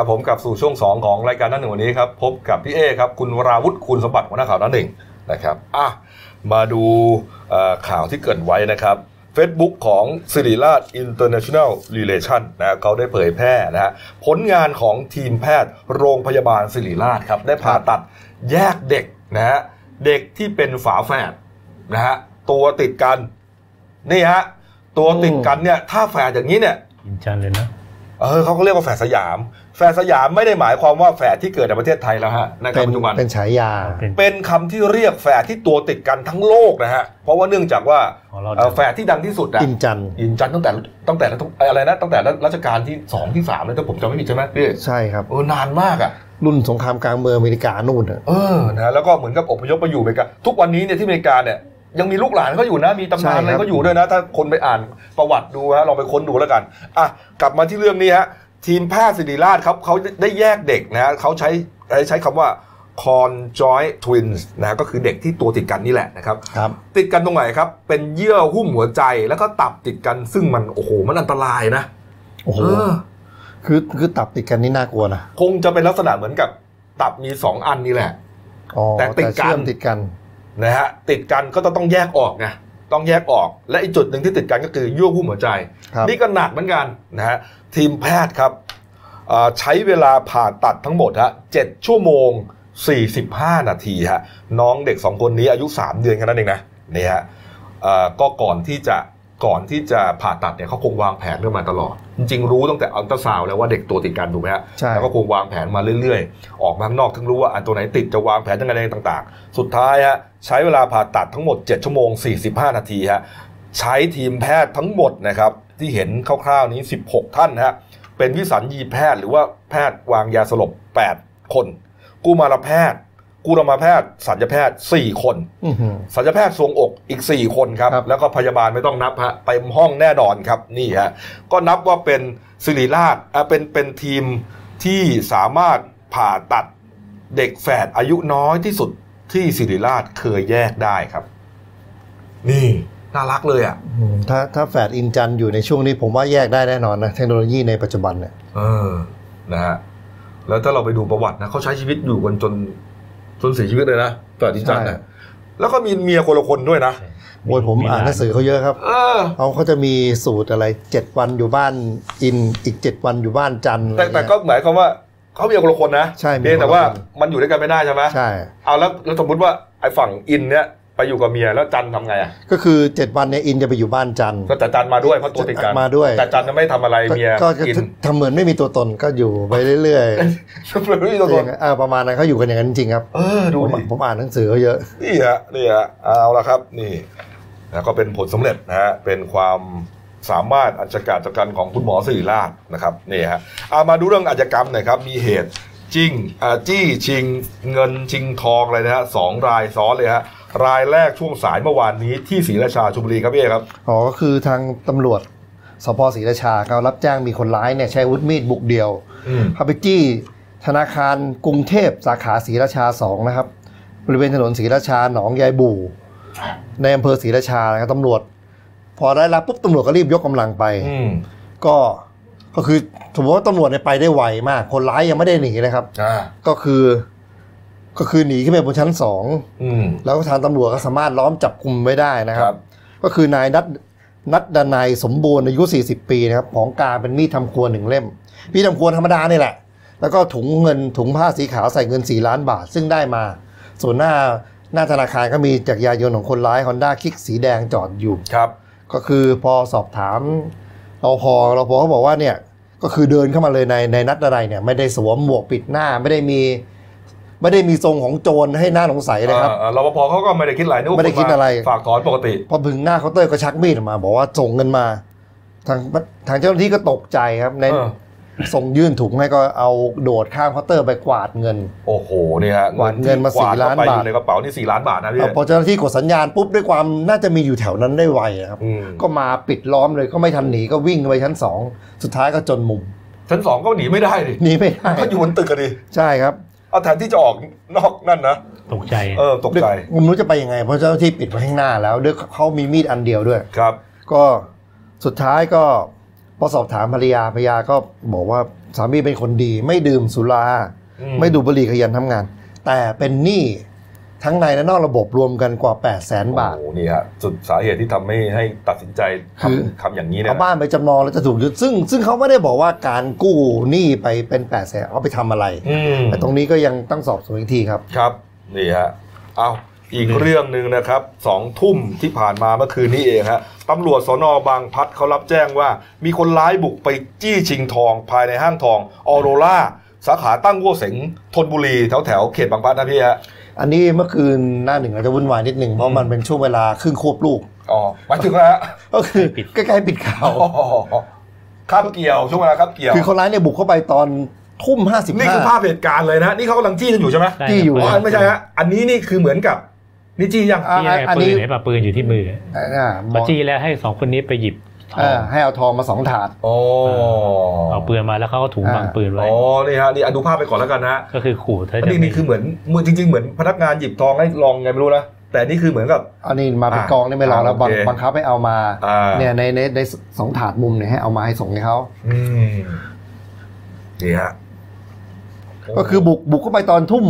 [SPEAKER 1] ครับผมกลับสู่ช่วง 2 ของรายการนั่นหนึ่งวันนี้ครับพบกับพี่เอครับคุณวราวุฒิคุณสมบัติหัวหน้าข่าวนั่นหนึ่งนะครับอะมาดูข่าวที่เกิดไว้นะครับ Facebook ของสิริราช International Relation นะเขาได้เผยแพร่นะฮะผลงานของทีมแพทย์โรงพยาบาลสิริราชครับได้ผ่าตัดแยกเด็กนะฮะเด็กที่เป็นฝาแฝดนะฮะตัวติดกันนี่ฮะตัวติดกันเนี่ยถ้าแฝดอย่างนี้เนี่ย
[SPEAKER 2] อินจันเลยนะ
[SPEAKER 1] เออเขาก็เรียกว่าแฝดสยาม แฝดสยามไม่ได้หมายความว่าแฝดที่เกิดในประเทศไทยแล้วฮะใน
[SPEAKER 4] เป็น
[SPEAKER 1] ปัจจุบัน
[SPEAKER 4] เป็นฉายา
[SPEAKER 2] เป็น
[SPEAKER 1] เป็นคำที่เรียกแฝดที่ตัวติดกันทั้งโลกนะฮะเพราะว่าเนื่องจากว่า
[SPEAKER 2] ของเรา
[SPEAKER 1] เอ่อแฝดที่ดังที่สุดอะ
[SPEAKER 4] อินจัน
[SPEAKER 1] อินจันตั้งแต่ตั้งแต่อะไรนะตั้งแต่รัชกาลที่สองที่สามเลยถ้าผมจำไม่ผิดใช่ไหมพี่
[SPEAKER 4] ใช่ครับ
[SPEAKER 1] เออนานมากอะ
[SPEAKER 4] รุ่นสงครามกลางเมืองอเมริกานู่นน่ะ
[SPEAKER 1] เออนะแล้วก็เหมือนกับอพยพไปอยู่อเมริกาทุกวันนี้เนี่ยที่อเมริกาเนี่ย ยังมีลูกหลานเขาอยู่นะ มีตำนานอะไร
[SPEAKER 4] ใช่ครับ
[SPEAKER 1] เขาอยู่ด้วยนะ ถ้าคนไปอ่านประวัติดูฮะลองไปค้นดูแล้วกันอะกลับมาที่เรื่องนี้ฮะทีมแพทย์ศิริราชครับเขาได้แยกเด็กนะฮะเขาใช้ใช้คำว่า conjoint twins นะฮะก็คือเด็กที่ตัวติดกันนี่แหละนะครับ
[SPEAKER 4] ครับ
[SPEAKER 1] ติดกันตรงไหนครับ เป็นเยื่อหุ้มหัวใจแล้วก็ตับติดกันซึ่งมันโอ้โหมันอันตรายนะ
[SPEAKER 4] โอ้โห
[SPEAKER 1] เออ
[SPEAKER 4] คือคือตับติดกันนี่น่ากลัวนะ
[SPEAKER 1] คงจะเป็นลักษณะเหมือนกับตับมีสองอันนี่แหละ
[SPEAKER 4] อ๋อ
[SPEAKER 1] แต่ติดกัน
[SPEAKER 4] เชื่อมติดกัน
[SPEAKER 1] นะฮะติดกันก็ต้องต้องแยกออกไงต้องแยกออก และอีกจุดหนึ่งที่ติดกันก็คือยั่วหุ้มหัวใจ
[SPEAKER 4] ครับ
[SPEAKER 1] นี่ก็หนักเหมือนกันนะฮะทีมแพทย์ครับเอ่อใช้เวลาผ่าตัดทั้งหมดฮะเจ็ดชั่วโมง 45 นาทีฮะน้องเด็กสองคนนี้อายุ 3 เดือนแค่นั้นเองนะนี่ฮะเอ่อก็ก่อนที่จะ ก่อนที่จะผ่าตัดเนี่ยเขาคงวางแผนเรื่องมาตลอด จริงๆรู้ตั้งแต่อัลตราซาวด์แล้วว่าเด็กตัวติดกันถูกไหมฮะ
[SPEAKER 4] ใช่
[SPEAKER 1] แล้วก็คงวางแผนมาเรื่อยๆ ออกมาข้างนอกถึงรู้ว่าอันตัวไหนติดจะวางแผนยังไงต่างๆ สุดท้ายฮะใช้เวลาผ่าตัดทั้งหมด 7 ชั่วโมง 45 นาทีฮะใช้ทีมแพทย์ทั้งหมดนะครับที่เห็นคร่าวๆนี้ 16 ท่านฮะเป็นวิสัญญีแพทย์หรือว่าแพทย์วางยาสลบ 8 คนกุมารแพทย์ กุรมาแพทย์สัญญแพทย์ 4 คน
[SPEAKER 4] อื้อหือ
[SPEAKER 1] สัญญแพทย์ทรวงอกอีก 4 คนครับ
[SPEAKER 4] ครับ
[SPEAKER 1] แล้วก็พยาบาลไม่ต้องนับฮะเต็มห้องแน่นอนครับนี่ฮะก็นับว่าเป็นสิริราชอะเป็นเป็นทีมที่สามารถผ่าตัดเด็กแฝดอายุน้อยที่สุดที่สิริราชเคยแยกได้ครับ นี่น่ารักเลยอะ
[SPEAKER 4] อืมถ้าถ้าแฝดอินจันอยู่ในช่วงนี้ผมว่าแยกได้แน่นอนนะเทคโนโลยีในปัจจุบันเนี่ย
[SPEAKER 1] เออนะฮะแล้วถ้าเราไปดูประวัตินะเขาใช้ชีวิตอยู่กันจน จนเสียชีวิตเลยนะแฝดอินจันเนี่ยแล้วก็มีเมียคนละคนด้วยนะ
[SPEAKER 4] โอ้ยผมอ่านหนังสือเขาเยอะครับ
[SPEAKER 1] เออ
[SPEAKER 4] เขาเขาจะมีสูตรอะไรเจ็ดวันอยู่บ้านอินอีกเจ็ดวันอยู่บ้านจันทร์
[SPEAKER 1] แต่
[SPEAKER 4] อะไร
[SPEAKER 1] แต่
[SPEAKER 4] เงี้ย
[SPEAKER 1] ก็หมายความว่าเขามีคนละคนนะ
[SPEAKER 4] ใช่มี
[SPEAKER 1] เพียงแต่ว่า
[SPEAKER 4] คนละคน
[SPEAKER 1] มันอยู่ด้วยกันไม่ได้ใช่ไหม
[SPEAKER 4] ใช่
[SPEAKER 1] เอาแล้วแล้วสมมติว่าไอ้ฝั่งอินเนี่ย ไปอยู่กับเมียแล้วจันทำไงอะ
[SPEAKER 4] ก็คือเจ็ดวันเนี่ยอินจะไปอยู่บ้านจันทร์
[SPEAKER 1] ก็แต่จันมาด้วยเพราะตัวติดกัน
[SPEAKER 4] มาด้วย
[SPEAKER 1] แต่จันจะไม่ทำอะไรเมีย
[SPEAKER 4] ก็ก็
[SPEAKER 1] กิน
[SPEAKER 4] ทำเหมือนไม่มีตัวตนก็อยู่ไปเรื่อย
[SPEAKER 1] ไม่มี
[SPEAKER 4] ๆ
[SPEAKER 1] ตัวตน
[SPEAKER 4] เออประมาณนั้นเขาอยู่กันอย่างนั้นจริงๆครับ
[SPEAKER 1] เออดู
[SPEAKER 4] ผม
[SPEAKER 1] ดิ
[SPEAKER 4] ผมอ่านหนังสือเขาเยอะ
[SPEAKER 1] นี่ฮะนี่ฮะเอาละครับนี่นะก็เป็นผลสำเร็จนะฮะเป็นความสามารถอัจฉริยะกันของคุณหมอสิริราชนะครับนี่ฮะเอามาดูเรื่องอาชญากรรมหน่อยครับมีเหตุจริงอ่าจี้ชิงเงินชิงทองอะไรนะฮะสองรายซ้อนเลยฮะ รายแรกช่วงสายเมื่อวานนี้ที่ศรีราชาชลบุรีครับพี่เอครับ
[SPEAKER 4] อ๋อก็คือทางตำรวจสพศรีราชาเขารับแจ้งมีคนร้ายเนี่ยใช้อาวุธมีดบุกเดี่ยว
[SPEAKER 1] อืม
[SPEAKER 4] เข้าไปจี้ธนาคารกรุงเทพสาขาศรีราชาสองนะครับ บริเวณถนนศรีราชาหนองยายบู่ในอำเภอศรีราชานะครับตำรวจ พอได้รับปุ๊บตำรวจก็รีบยกกำลังไป
[SPEAKER 1] อืม
[SPEAKER 4] ก็เขาก็คือสมมติว่าตำรวจเนี่ยไปได้ไวมาก คนร้ายยังไม่ได้หนีเลยครับ
[SPEAKER 1] อ่า
[SPEAKER 4] ก็คือ ก็คือหนีขึ้นไปบนชั้นสอง
[SPEAKER 1] อืม
[SPEAKER 4] แล้วทางตำรวจก็สามารถล้อมจับกลุ่มไว้ได้นะค
[SPEAKER 1] ค
[SPEAKER 4] รั
[SPEAKER 1] รับบ
[SPEAKER 4] ก็คือนายนัดนัดดนายสมบูรณ์อายุ 40 ปีนะครับของกลารเป็นมีดทำครัวหนึ่งเล่มมีดทำครัวธรรมดานี่แหละ แล้วก็ถุงเงินถุงผ้าสีขาวใส่เงิน 4 ล้านบาท ซึ่งได้มา ส่วนหน้าหน้าธนาคารก็มีจักรยานยนต์ของคนร้ายฮอนด้าคิกสีแดงจอดอยู่
[SPEAKER 1] ครับ
[SPEAKER 4] ก็คือพอสอบถามรปภรปภเขาบอกว่าเนี่ยก็คือเดินเข้ามาเลยในในนัดอะไรเนี่ยไม่ได้สวมหมวกปิดหน้าไม่ได้มี ไม่ได้มีทรงของโจรให้หน้าสงสัยเลยครับ
[SPEAKER 1] อ่ารปภเขาก็ไม่ได้คิดอะไรนึกว่า
[SPEAKER 4] ไม่ได้คิดอะไร
[SPEAKER 1] ฝากถอนปกติ
[SPEAKER 4] พอถึงหน้าเคาน์เตอร์ก็ชักมีดออกมา บอกว่าส่งเงินมา ทางทางเจ้าหน้าที่ก็ตกใจครับใน
[SPEAKER 1] เออ
[SPEAKER 4] ส่งยื่นถุงให้ก็เอาโดดข้ามเคาน์เตอร์ไปกวาดเงิน
[SPEAKER 1] โอ้โหเนี่ยฮะ
[SPEAKER 4] กวาดเงินมา
[SPEAKER 1] ที่กวด
[SPEAKER 4] สี่ล้าน
[SPEAKER 1] เข้ไป
[SPEAKER 4] บาท
[SPEAKER 1] อยู่ในกระเป๋านี่สี่ล้านบาทนะพี่
[SPEAKER 4] เอาพอเจ้าหน้าที่กดสัญญาณปุ๊บด้วยความน่าจะมีอยู่แถวนั้นได้ไวอะครับ
[SPEAKER 1] อืม
[SPEAKER 4] ก็มาปิดล้อมเลยก็ไม่ทันหนีก็วิ่งไปชั้นสองสุดท้ายก็จนมุม
[SPEAKER 1] ชั้นสองก็หนีไม่ได้ดิ
[SPEAKER 4] หนีไม่ได้
[SPEAKER 1] ก็อยู่บนตึกกันดิ
[SPEAKER 4] ใช่ครับ
[SPEAKER 1] เอาแทนที่จะออกนอกนั่นนะ
[SPEAKER 2] ตกใจ
[SPEAKER 1] เออตกใจ
[SPEAKER 4] ผมไม่รู้จะไปยังไง เพราะเจ้าหน้าที่ปิดไว้ข้างหน้าแล้วด้วยเขามีมีดอันเดียวด้วย
[SPEAKER 1] ครับ
[SPEAKER 4] ก็สุดท้ายก็พอสอบถามภรรยาภรรยาก็บอกว่าสามีเป็นคนดี ไม่ดื่มสุรา
[SPEAKER 1] อืม
[SPEAKER 4] ไม่ดูดบุหรี่ขยันทำงาน แต่เป็นหนี้ ทั้งในและนอกระบบรวมกันกว่า 8 0 0แสนบาท
[SPEAKER 1] โอ้โหนี่ฮะสุดสาเหตุที่ทำให้ให้ตัดสินใจท
[SPEAKER 4] คือำ
[SPEAKER 1] ทำอย่างนี้เนี่ย
[SPEAKER 4] เอาบ้านไปจำนองแล้วจะถูกยึดซึ่ง ซึ่งเขาไม่ได้บอกว่าการกู้หนี้ไปเป็น8ปดแสนเอาไปทำอะไร
[SPEAKER 1] อืม
[SPEAKER 4] แต่ตรงนี้ก็ยังต้องสอบสวนอีกทีครับ
[SPEAKER 1] ครับนี่ฮะเอาอีกเรื่องหนึ่งนะครับสองทุ่มที่ผ่านมาเมื่อคืนนี้เองฮะตำรวจสนบางพลัดเขารับแจ้งว่า มีคนร้ายบุกไปจี้ชิงทองภายในห้างทองออโรราสาขาตั้งวัวเสงธนบุรีแถวแถวๆเขตบางพลัดนะพี่ฮะ
[SPEAKER 4] อันนี้เมื่อคืนหน้าหนึ่งอาจจะวุ่นวายนิดหนึ่งเพราะมันเป็นช่วงเวลาครึ่งควบลูก
[SPEAKER 1] อ๋อหมายถึงแล้วฮะ
[SPEAKER 4] ก็คือใกล้ๆปิดข่าว
[SPEAKER 1] อ๋อข้ามเกี่ยวช่วงเวลาข้ามเกี่ยว
[SPEAKER 4] คือคนร้ายเนี่ยบุกเข้าไปตอนทุ่มห้าสิบ
[SPEAKER 1] นี่
[SPEAKER 4] ห้า
[SPEAKER 1] คือภาพเหตุการณ์เลยนะ นี่เขากำลังจี้กันอยู่ใช่ไหม
[SPEAKER 2] ได้
[SPEAKER 4] ที่อยู่
[SPEAKER 2] ปื
[SPEAKER 1] อ๋
[SPEAKER 2] น
[SPEAKER 1] อไม่ใช่ฮะอันนี้นี่คือเหมือนกับนี่จี้ยัง
[SPEAKER 4] อ่า
[SPEAKER 2] จี้ไง
[SPEAKER 4] อัน
[SPEAKER 2] ปื
[SPEAKER 4] นี้
[SPEAKER 2] นไหนปะปืนอยู่ที่มือ
[SPEAKER 4] อ่าบ
[SPEAKER 2] มา
[SPEAKER 4] อก
[SPEAKER 2] จี้แล้วให้สองคนนี้ไปหยิบทอ
[SPEAKER 4] เองอ ให้เอาทองมาสองถาด
[SPEAKER 1] โอ้
[SPEAKER 2] เอาปืนมาแล้วเขาก็ถุง
[SPEAKER 4] อ่า
[SPEAKER 2] บังปืนไว้
[SPEAKER 1] อ๋อนี่ฮะนี่อะดูภาพไปก่อนแล้วกันนะฮะ
[SPEAKER 2] ก็คือขู่ถ้า
[SPEAKER 1] อัน
[SPEAKER 2] จะ
[SPEAKER 1] นี้นี่คือเหมือนมือจริง ๆ เหมือนพนักงานหยิบทองให้ลองไงไม่รู้นะแต่นี่คือเหมือนกับ
[SPEAKER 4] อันนี้มาเป็น
[SPEAKER 1] อะ
[SPEAKER 4] กองนี่ไม่รอแล้ว
[SPEAKER 1] อะโอเค
[SPEAKER 4] บังบังคับให้เอามา
[SPEAKER 1] อ่า
[SPEAKER 4] เนี่ยในในในสองถาดมุมเนี่ยให้เอามาให้ส่งให้เขา
[SPEAKER 1] อืมนี่ฮะ
[SPEAKER 4] ก็คือบุกบุกเข้าไปตอนทุ่ม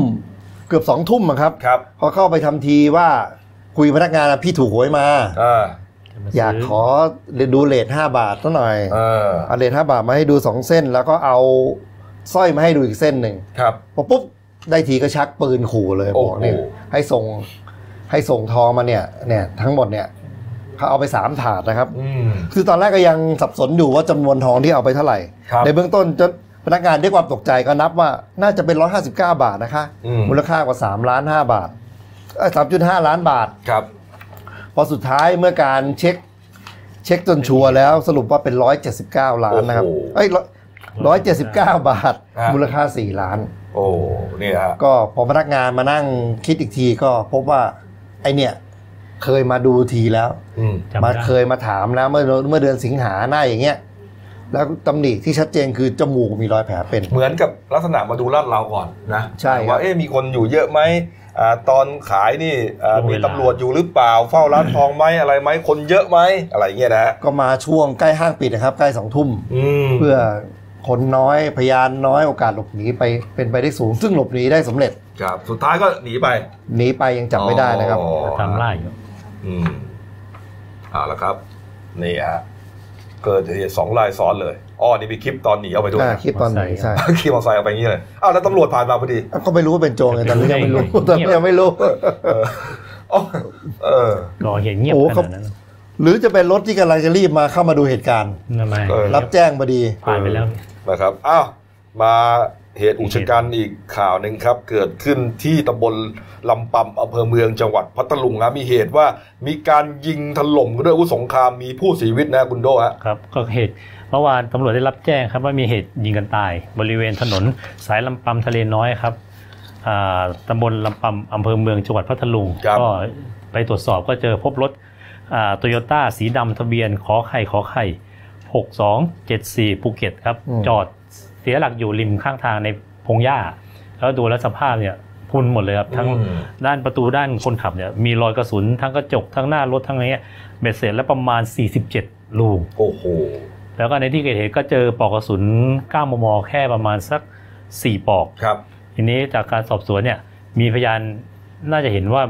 [SPEAKER 4] เกือบสองทุ่มอะครับ
[SPEAKER 1] ครับ
[SPEAKER 4] พอเข้าไปทำทีว่าคุยกับพนักงานอะพี่ถูกหวยมา
[SPEAKER 1] อ่า
[SPEAKER 2] จะมซื้
[SPEAKER 4] อยากขอดูเลทห้าบาทสักหน่อย
[SPEAKER 1] เออ
[SPEAKER 4] เอาเลทห้าบาทมาให้ดูสองเส้น แล้วก็เอาสร้อยมาให้ดูอีกเส้นหนึ่ง
[SPEAKER 1] ครับ
[SPEAKER 4] พอปุ๊บได้ทีก็ชักปืนขู่เลย
[SPEAKER 1] โอ้
[SPEAKER 4] บ
[SPEAKER 1] โห
[SPEAKER 4] อกเนี่ยให้ส่งให้ส่งทองมาเนี่ยเนี่ยทั้งหมดเนี่ยเขาเอาไปสามถาดนะครับ
[SPEAKER 1] อืม
[SPEAKER 4] คือตอนแรกก็ยังสับสนอยู่ว่าจำนวนทองที่เอาไปเท่าไหร่
[SPEAKER 1] ครับ
[SPEAKER 4] ในเบื้องต้นจนพนักงานด้วยความตกใจก็นับว่าน่าจะเป็น 159 บาทนะคะ
[SPEAKER 1] อืม
[SPEAKER 4] มูลค่ากว่า3ล้าน5บาทสามจุดห้าล้านบาท
[SPEAKER 1] ครับ
[SPEAKER 4] พ อสุดท้ายเมื่อการเช็ค เช็คจนชัวร์แล้วสรุปว่าเป็น 179 ล้านนะครับ
[SPEAKER 1] โอ้โห
[SPEAKER 4] เอ้ยร้อยเจ็ดสิบเก้าบาท
[SPEAKER 1] อ่ามู
[SPEAKER 4] มูลค่า 4 ล้าน
[SPEAKER 1] โอ้นี่ฮะ
[SPEAKER 4] ก็พอพนักงานมานั่งคิดอีกทีก็พบว่าไอเนี่ยเคยมาดูทีแล้ว
[SPEAKER 1] อืม
[SPEAKER 2] จำ
[SPEAKER 4] มา
[SPEAKER 2] ได้
[SPEAKER 4] เคยมาถามแล้วเมื่อเมื่อเดือนสิงหาหน้าอย่างเงี้ยแล้วตำหนิที่ชัดเจนคือจมูกมีรอยแผลเป็น
[SPEAKER 1] เหมือนกับลักษณะมาดูลาดเราก่อนนะ
[SPEAKER 4] ใช่ครับ
[SPEAKER 1] ว่าเอ๊ะมีคนอยู่เยอะไหมอ่า ตอนขายนี่อ่า
[SPEAKER 2] ช่วง
[SPEAKER 1] มี
[SPEAKER 2] เวลา
[SPEAKER 1] ตำรวจอยู่หรือเปล่า เฝ้าร้านทองไหมอะไรไหมคนเยอะไหมอะไรเงี้ยนะฮะ
[SPEAKER 4] ก็มาช่วงใกล้ห้างปิดนะครับ ใกล้สองทุ่ม
[SPEAKER 1] อืม
[SPEAKER 4] เพื่อคนน้อยพยานน้อยโอกาสหลบหนีไปเป็นไปได้สูง ซึ่งหลบหนีได้สำเร็จ
[SPEAKER 1] ครับสุดท้ายก็หนีไป
[SPEAKER 4] หนีไปยังจับไม่ได้นะครับ
[SPEAKER 1] อ๋อ
[SPEAKER 2] ตามล่าอยู่
[SPEAKER 1] อืมเอาละครับนี่ฮะ เกิดเหตุสองรายซ้อนเลยอ๋อนี่มีคลิปตอนหนีเอาไปด้วย
[SPEAKER 4] อ่า
[SPEAKER 1] นะ
[SPEAKER 4] คลิปตอนไหนใช่
[SPEAKER 1] ขี่มอเตอร์ไซค์เอาไปอย่างนี้เลยอ้าวแล้วตำรวจผ่านมาพอดี
[SPEAKER 4] ก็ไม่รู้ว่าเป็นโจรไงตอนนี้ยังไม่รู้
[SPEAKER 2] รู้
[SPEAKER 4] ต
[SPEAKER 2] ได้
[SPEAKER 4] อน
[SPEAKER 2] ไง
[SPEAKER 4] นี้ยังไม่รู้
[SPEAKER 1] เอออ๋อเออ
[SPEAKER 2] ก่อเหตุเงียบ
[SPEAKER 4] โอ้
[SPEAKER 2] ข
[SPEAKER 4] เขา
[SPEAKER 2] นาดนั้น
[SPEAKER 4] หรือจะเป็นรถที่กำลังจะรีบมาเข้ามาดูเหตุการณ์
[SPEAKER 2] ทำไม
[SPEAKER 1] เออ
[SPEAKER 4] รับแจ้งพอดี
[SPEAKER 2] ผ่านไปแล้ว
[SPEAKER 1] นะครับอ้าวมา เหตุอุกชะกันอีกข่าวหนึ่งครับ เกิดขึ้นที่ตำบลลำปำอำเภอเมืองจังหวัดพัทลุงนะมีเหตุว่ามีการยิงถล่มด้วยอาวุธสงครามมีผู้เสียชีวิตนะคุณโดฮะ
[SPEAKER 2] ครับก็เหตุเมื่อวานตำรวจได้รับแจ้งครับว่ามีเหตุยิงกันตาย บริเวณถนนสายลำปำทะเลน้อยครับอ่าตำบลลำปำอำเภอเมืองจังหวัดพัทลุง
[SPEAKER 1] ครับ
[SPEAKER 2] ก็ไปตรวจสอบก็เจอพบรถโตโยต้าสีดำทะเบียนขอไข่ขอไข่ 6274 ภูเก็ตครับ
[SPEAKER 4] อืม
[SPEAKER 2] จอด เสียหลักอยู่ริมข้างทางในพงหญ้า แล้วดูแล้วสภาพเนี่ยพรุนหมดเลยครับทั้ง
[SPEAKER 1] อืม
[SPEAKER 2] ด้านประตูด้านคนขับเนี่ยมีรอยกระสุนทั้งกระจกทั้งหน้ารถทั้งอะไรเงี้ยเบ็ดเสร็จแล้วประมาณ 47 ลูก
[SPEAKER 1] โอ้โห
[SPEAKER 2] แล้วก็ในที่เกิดเหตุก็เจอปลอกกระสุน9มม แค่ประมาณสัก 4ปลอก
[SPEAKER 1] ครับ
[SPEAKER 2] ทีนี้จากการสอบสวนเนี่ยมีพยานน่าจะเห็นว่า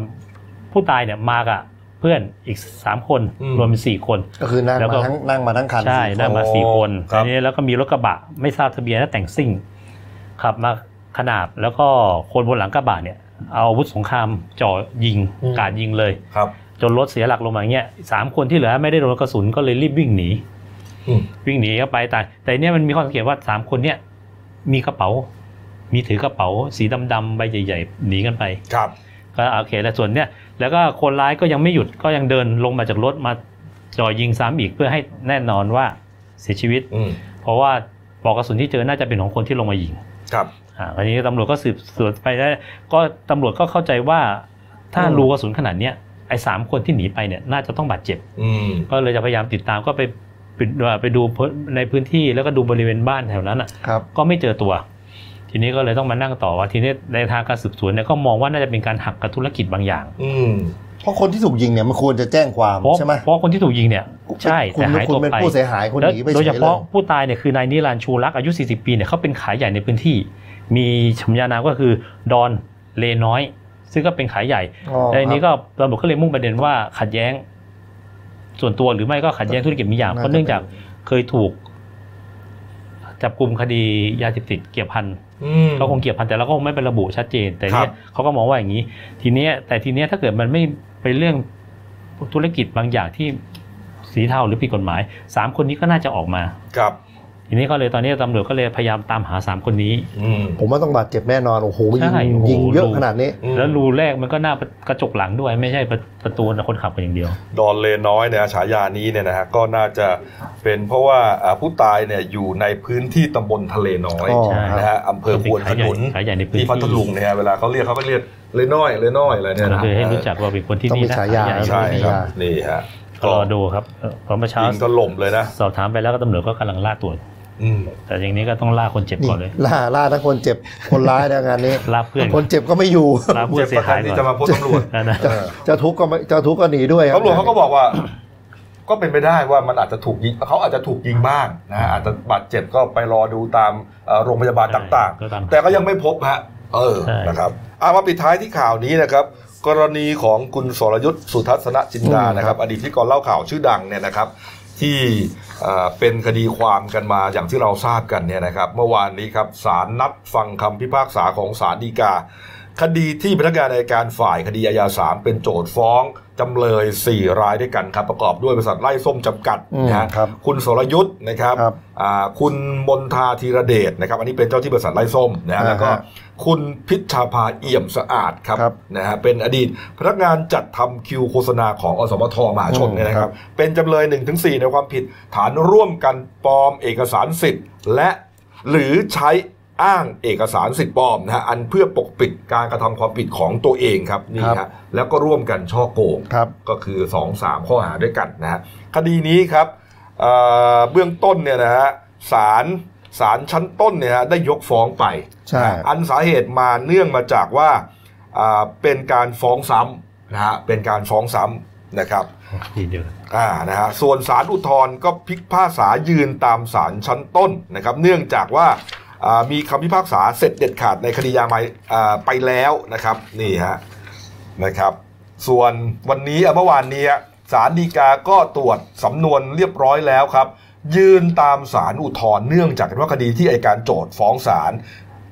[SPEAKER 2] ผู้ตายเนี่ยมากับ เพื่อนอีก3คน
[SPEAKER 1] อืม
[SPEAKER 2] รวมเป็น4คน
[SPEAKER 4] ก็คือนั่ง
[SPEAKER 2] แล้วก็
[SPEAKER 4] มาทั้งนั่งมาทั้งคัน
[SPEAKER 2] ใช่
[SPEAKER 4] สี่
[SPEAKER 2] นั่งมา
[SPEAKER 1] โอ้
[SPEAKER 2] สี่คน
[SPEAKER 1] ครับ
[SPEAKER 2] ทีนี้แล้วก็มีรถกระบะไม่ทราบทะเบียนและแต่งซิ่งขับมาขนาบแล้วก็คนบนหลังกระบะเนี่ย เอาอาวุธสงครามจ่อยิงกราดยิงเลย
[SPEAKER 1] ครับ
[SPEAKER 2] จนรถเสียหลักลงมาอย่างเงี้ยสามคนที่เหลือไม่ได้โดนกระสุนก็เลยรีบวิ่งหนี
[SPEAKER 1] อืม
[SPEAKER 2] วิ่งหนีเข้าไปแต่แต่เนี่ยมันมีข้อสังเกตว่าสามคนเนี่ยมีกระเป๋า มีถือกระเป๋า สีดำๆใบใหญ่ ๆ หนีกันไป
[SPEAKER 1] ครับ
[SPEAKER 2] ก็โอเคแล้วส่วนเนี่ย แล้วก็คนร้ายก็ยังไม่หยุดก็ยังเดินลงมาจากรถมาจ่อยิงซ้ำอีกเพื่อให้แน่นอนว่าเสียชีวิต
[SPEAKER 1] อืม
[SPEAKER 2] เพราะว่าปลอกกระสุนที่เจอน่าจะเป็นของคนที่ลงมายิง
[SPEAKER 1] ครับ
[SPEAKER 2] อ่าคราวนี้ตำรวจก็สืบสวนไปได้ ก็ตำรวจก็เข้าใจว่าถ้ารูกระสุนขนาดเนี้ยไอ้สามคนที่หนีไปเนี่ยน่าจะต้องบาดเจ็บ
[SPEAKER 1] อืม
[SPEAKER 2] ก็เลยจะพยายามติดตามก็ไปไปไปดูในพื้นที่แล้วก็ดูบริเวณบ้านแถวนั้นอะ
[SPEAKER 4] ครับ
[SPEAKER 2] ก็ไม่เจอตัว ทีนี้ก็เลยต้องมานั่งต่อว่าทีนี้ในทางการสืบสวนเนี่ยก็มองว่าน่าจะเป็นการหักกับธุรกิจบางอย่าง
[SPEAKER 1] อืม
[SPEAKER 4] เพราะคนที่ถูกยิงเนี่ยมันควรจะแจ้งความ
[SPEAKER 2] เพราะ
[SPEAKER 4] ใช่ไหม
[SPEAKER 2] เพราะคนที่ถูกยิงเนี่ยใช่
[SPEAKER 4] คุณ
[SPEAKER 2] แต่หาย
[SPEAKER 4] คุณ
[SPEAKER 2] ตัว
[SPEAKER 4] เป็น
[SPEAKER 2] ไป
[SPEAKER 4] ผู้เสียหายคุณ
[SPEAKER 2] แล้ว
[SPEAKER 4] หนีไป
[SPEAKER 2] โดย
[SPEAKER 4] เฉ
[SPEAKER 2] เฉ
[SPEAKER 4] ยเล
[SPEAKER 2] พาะ
[SPEAKER 4] ย
[SPEAKER 2] ผู้ตายเนี่ยคือนายนิรันดร์ชูรักษ์อายุ 40 ปีเนี่ยเขาเป็นขายใหญ่ในพื้นที่ มีชมยานามก็คือดอนเลน้อย ซึ่งก็เป็นขายใหญ่
[SPEAKER 4] อ๋อ
[SPEAKER 2] ในนี้
[SPEAKER 4] ครับ
[SPEAKER 2] ก็ตำรวจก็เลยมุ่งประเด็นว่าขัดแย้ง ส่วนตัวหรือไม่ก็ขัดแย้งธุรกิจมีอย่าง
[SPEAKER 4] น่าจะ
[SPEAKER 2] เพราะเนื่องจากเคยถูกจับกลุ่มคดียาเสพติดเกี่ยวพัน
[SPEAKER 1] อืม
[SPEAKER 2] ก็คงเกี่ยวพันแต่เราก็คงไม่ไประบุชัดเจน แต่เนี่
[SPEAKER 1] ครั
[SPEAKER 2] ย
[SPEAKER 1] บ
[SPEAKER 2] เขาก็มองว่าอย่างนี้ ทีเนี้ยแต่ทีเนี้ยถ้าเกิดมันไม่เป็นเรื่องธุรกิจบางอย่างที่สีเทาหรือผิดกฎหมายสามคนนี้ก็น่าจะออกมา
[SPEAKER 1] ครับ
[SPEAKER 2] ทีนี้ก็เลยตอนนี้ตำรวจก็เลยพยายามตามหาสามคนนี้
[SPEAKER 1] อืม
[SPEAKER 4] ผมว่าต้องบาดเจ็บแน่นอนโอ้โหยิง
[SPEAKER 2] ใช่โอ้โห
[SPEAKER 4] ยิงเยอะ
[SPEAKER 2] ดู
[SPEAKER 4] ขนาดนี้
[SPEAKER 1] อืม
[SPEAKER 2] แล้วรูแรกมันก็หน้ากระจกหลังด้วย ไม่ใช่ประประตูคนขับกันอย่างเดียว
[SPEAKER 1] ดอนเลน้อยเนี่ยฉายานี้เนี่ยนะฮะก็น่าจะเป็นเพราะว่าอ่าผู้ตายเนี่ยอยู่ในพื้นที่ตำบลทะเลน้อย
[SPEAKER 4] อ๋อ
[SPEAKER 2] ใช่
[SPEAKER 1] นะฮะอำเภอควนขนุน
[SPEAKER 2] ขายใหญ่ในพื้น
[SPEAKER 1] ที่
[SPEAKER 2] ที่
[SPEAKER 1] พัทลุงเนี่ยฮะเวลาเขาเรียกเขาก็เรียกเลน้อยเลน้อยอะไรเนี่ย
[SPEAKER 2] ก็
[SPEAKER 1] นะ
[SPEAKER 2] คือให้รู้จักว่าเป็นคนที่
[SPEAKER 4] ต้อง
[SPEAKER 2] นี่
[SPEAKER 4] มี
[SPEAKER 2] นะ
[SPEAKER 4] ฉายา
[SPEAKER 2] ขายใหญ่
[SPEAKER 1] ใช่
[SPEAKER 2] ในพื้นที่
[SPEAKER 1] ครับนี่ฮะ
[SPEAKER 2] ก็รอดูครับเอ่อเพราะเมื่อเช้า
[SPEAKER 1] ยิงถล่มเลยนะ
[SPEAKER 2] สอบถามไปแล้วก็ตำรวจก็กำลังล่าตัว
[SPEAKER 1] อืม
[SPEAKER 2] แต่อย่างนี้ก็ต้องล่าคนเจ็บ
[SPEAKER 4] นี่
[SPEAKER 2] ก่อนเลย
[SPEAKER 4] ล่าล่าทั้งคนเจ็บคนร้ายนะงานนี้
[SPEAKER 2] ล่าเพื่อน
[SPEAKER 4] คนเจ็บก็ไม่อยู่
[SPEAKER 2] ล่าผู้
[SPEAKER 1] เจ็บ
[SPEAKER 2] เสี
[SPEAKER 1] ป
[SPEAKER 2] ย
[SPEAKER 1] ระกั
[SPEAKER 2] หานย
[SPEAKER 1] ที่
[SPEAKER 2] ก่
[SPEAKER 1] จะ
[SPEAKER 2] อน
[SPEAKER 1] มาพบตำรวจ
[SPEAKER 2] นะนะ
[SPEAKER 4] เจ้าเจ้าทุกข์ก็ไม่เจ้าทุกข์ก็หนีด้วยครับ
[SPEAKER 1] ตำรวจเขาก็บอกว่า ก็เป็นไปได้ว่ามันอาจจะถูกยิงเขาอาจจะถูกยิงบ้างนะฮะอาจจะบาดเจ็บก็ไปรอดูตามเอ่อโรงพยาบาลต่าง
[SPEAKER 2] ก็ตาม
[SPEAKER 1] ๆแต่ก็ยังไม่พบฮะเออ
[SPEAKER 2] ใช่
[SPEAKER 1] นะครับเอามาปิดท้ายที่ข่าวนี้นะครับกรณีของคุณสรยุทธ์สุทัศนจินดานะครับ อดีตพิธีกรเล่าข่าวชื่อดังเนี่ยนะครับ ที่เอ่อเป็นคดีความกันมาอย่างที่เราทราบกันเนี่ยนะครับเมื่อวานนี้ครับศาลนัดฟังคำพิพากษาของศาลฎีกา คดีที่พนักงานในการฝ่ายคดีอาญาสามเป็นโจทย์ฟ้องจำเลย 4 รายด้วยกันครับ ประกอบด้วยบริษัทไล่ส้มจำกัด
[SPEAKER 4] อืม
[SPEAKER 1] นะฮะ
[SPEAKER 4] ครับ
[SPEAKER 1] คุณสรยุทธ์นะครับ
[SPEAKER 4] ครับ
[SPEAKER 1] อ่าคุณมนทาธีรเดชนะครับ อันนี้เป็นเจ้าที่บริษัทไล่ส้มนะฮะ
[SPEAKER 4] อ่าฮะ
[SPEAKER 1] แล้วก็ คุณพิชชาภาเอี่ยมสะอาดครับ
[SPEAKER 4] ครับ
[SPEAKER 1] นะฮะเป็นอดีตพนักงานจัดทำคิวโฆษณาของอสมทมหาชน
[SPEAKER 4] อืม
[SPEAKER 1] เนี่ยนะค
[SPEAKER 4] ครั
[SPEAKER 1] รับ
[SPEAKER 4] บ
[SPEAKER 1] เป็นจำเลย 1-4 ในความผิด ฐานร่วมกันปลอมเอกสารสิทธิ์ และหรือใช้อ้างเอกสารสิทธิ์ปลอมนะฮะอันเพื่อปกปิดการกระทำความผิดของตัวเองครับนี่ฮะแล้วก็ร่วมกันช่อโกง
[SPEAKER 4] ครับ
[SPEAKER 1] ก็คือ 2 3 ข้อหาด้วยกันนะฮะคดีนี้ครับเอ่อเบื้องต้นเนี่ยนะฮะศาล ศาลชั้นต้นเนี่ยฮะได้ยกฟ้องไป
[SPEAKER 4] ใช่
[SPEAKER 1] อันสาเหตุมาเนื่องมาจากว่าอ่าเป็นการฟ้องซ้ำนะฮะเป็นการฟ้องซ้ำนะครับ
[SPEAKER 2] ทีเดียว
[SPEAKER 1] อ่านะฮะส่วนศาลอุทธรณ์ก็พิพากษายืนตามศาลชั้นต้นนะครับ เนื่องจากว่าอ่ามีคำพิพากษาเสร็จเด็ดขาดในคดียาไมอ่าไปแล้วนะครับนี่ฮะนะครับ ส่วนวันนี้อะเมื่อวานนี้ศาลฎีกาก็ตรวจสำนวนเรียบร้อยแล้วครับ ยืนตามสารอุทธรณ์เนื่องจากว่าคดีที่อัยการโจทฟ้องศาล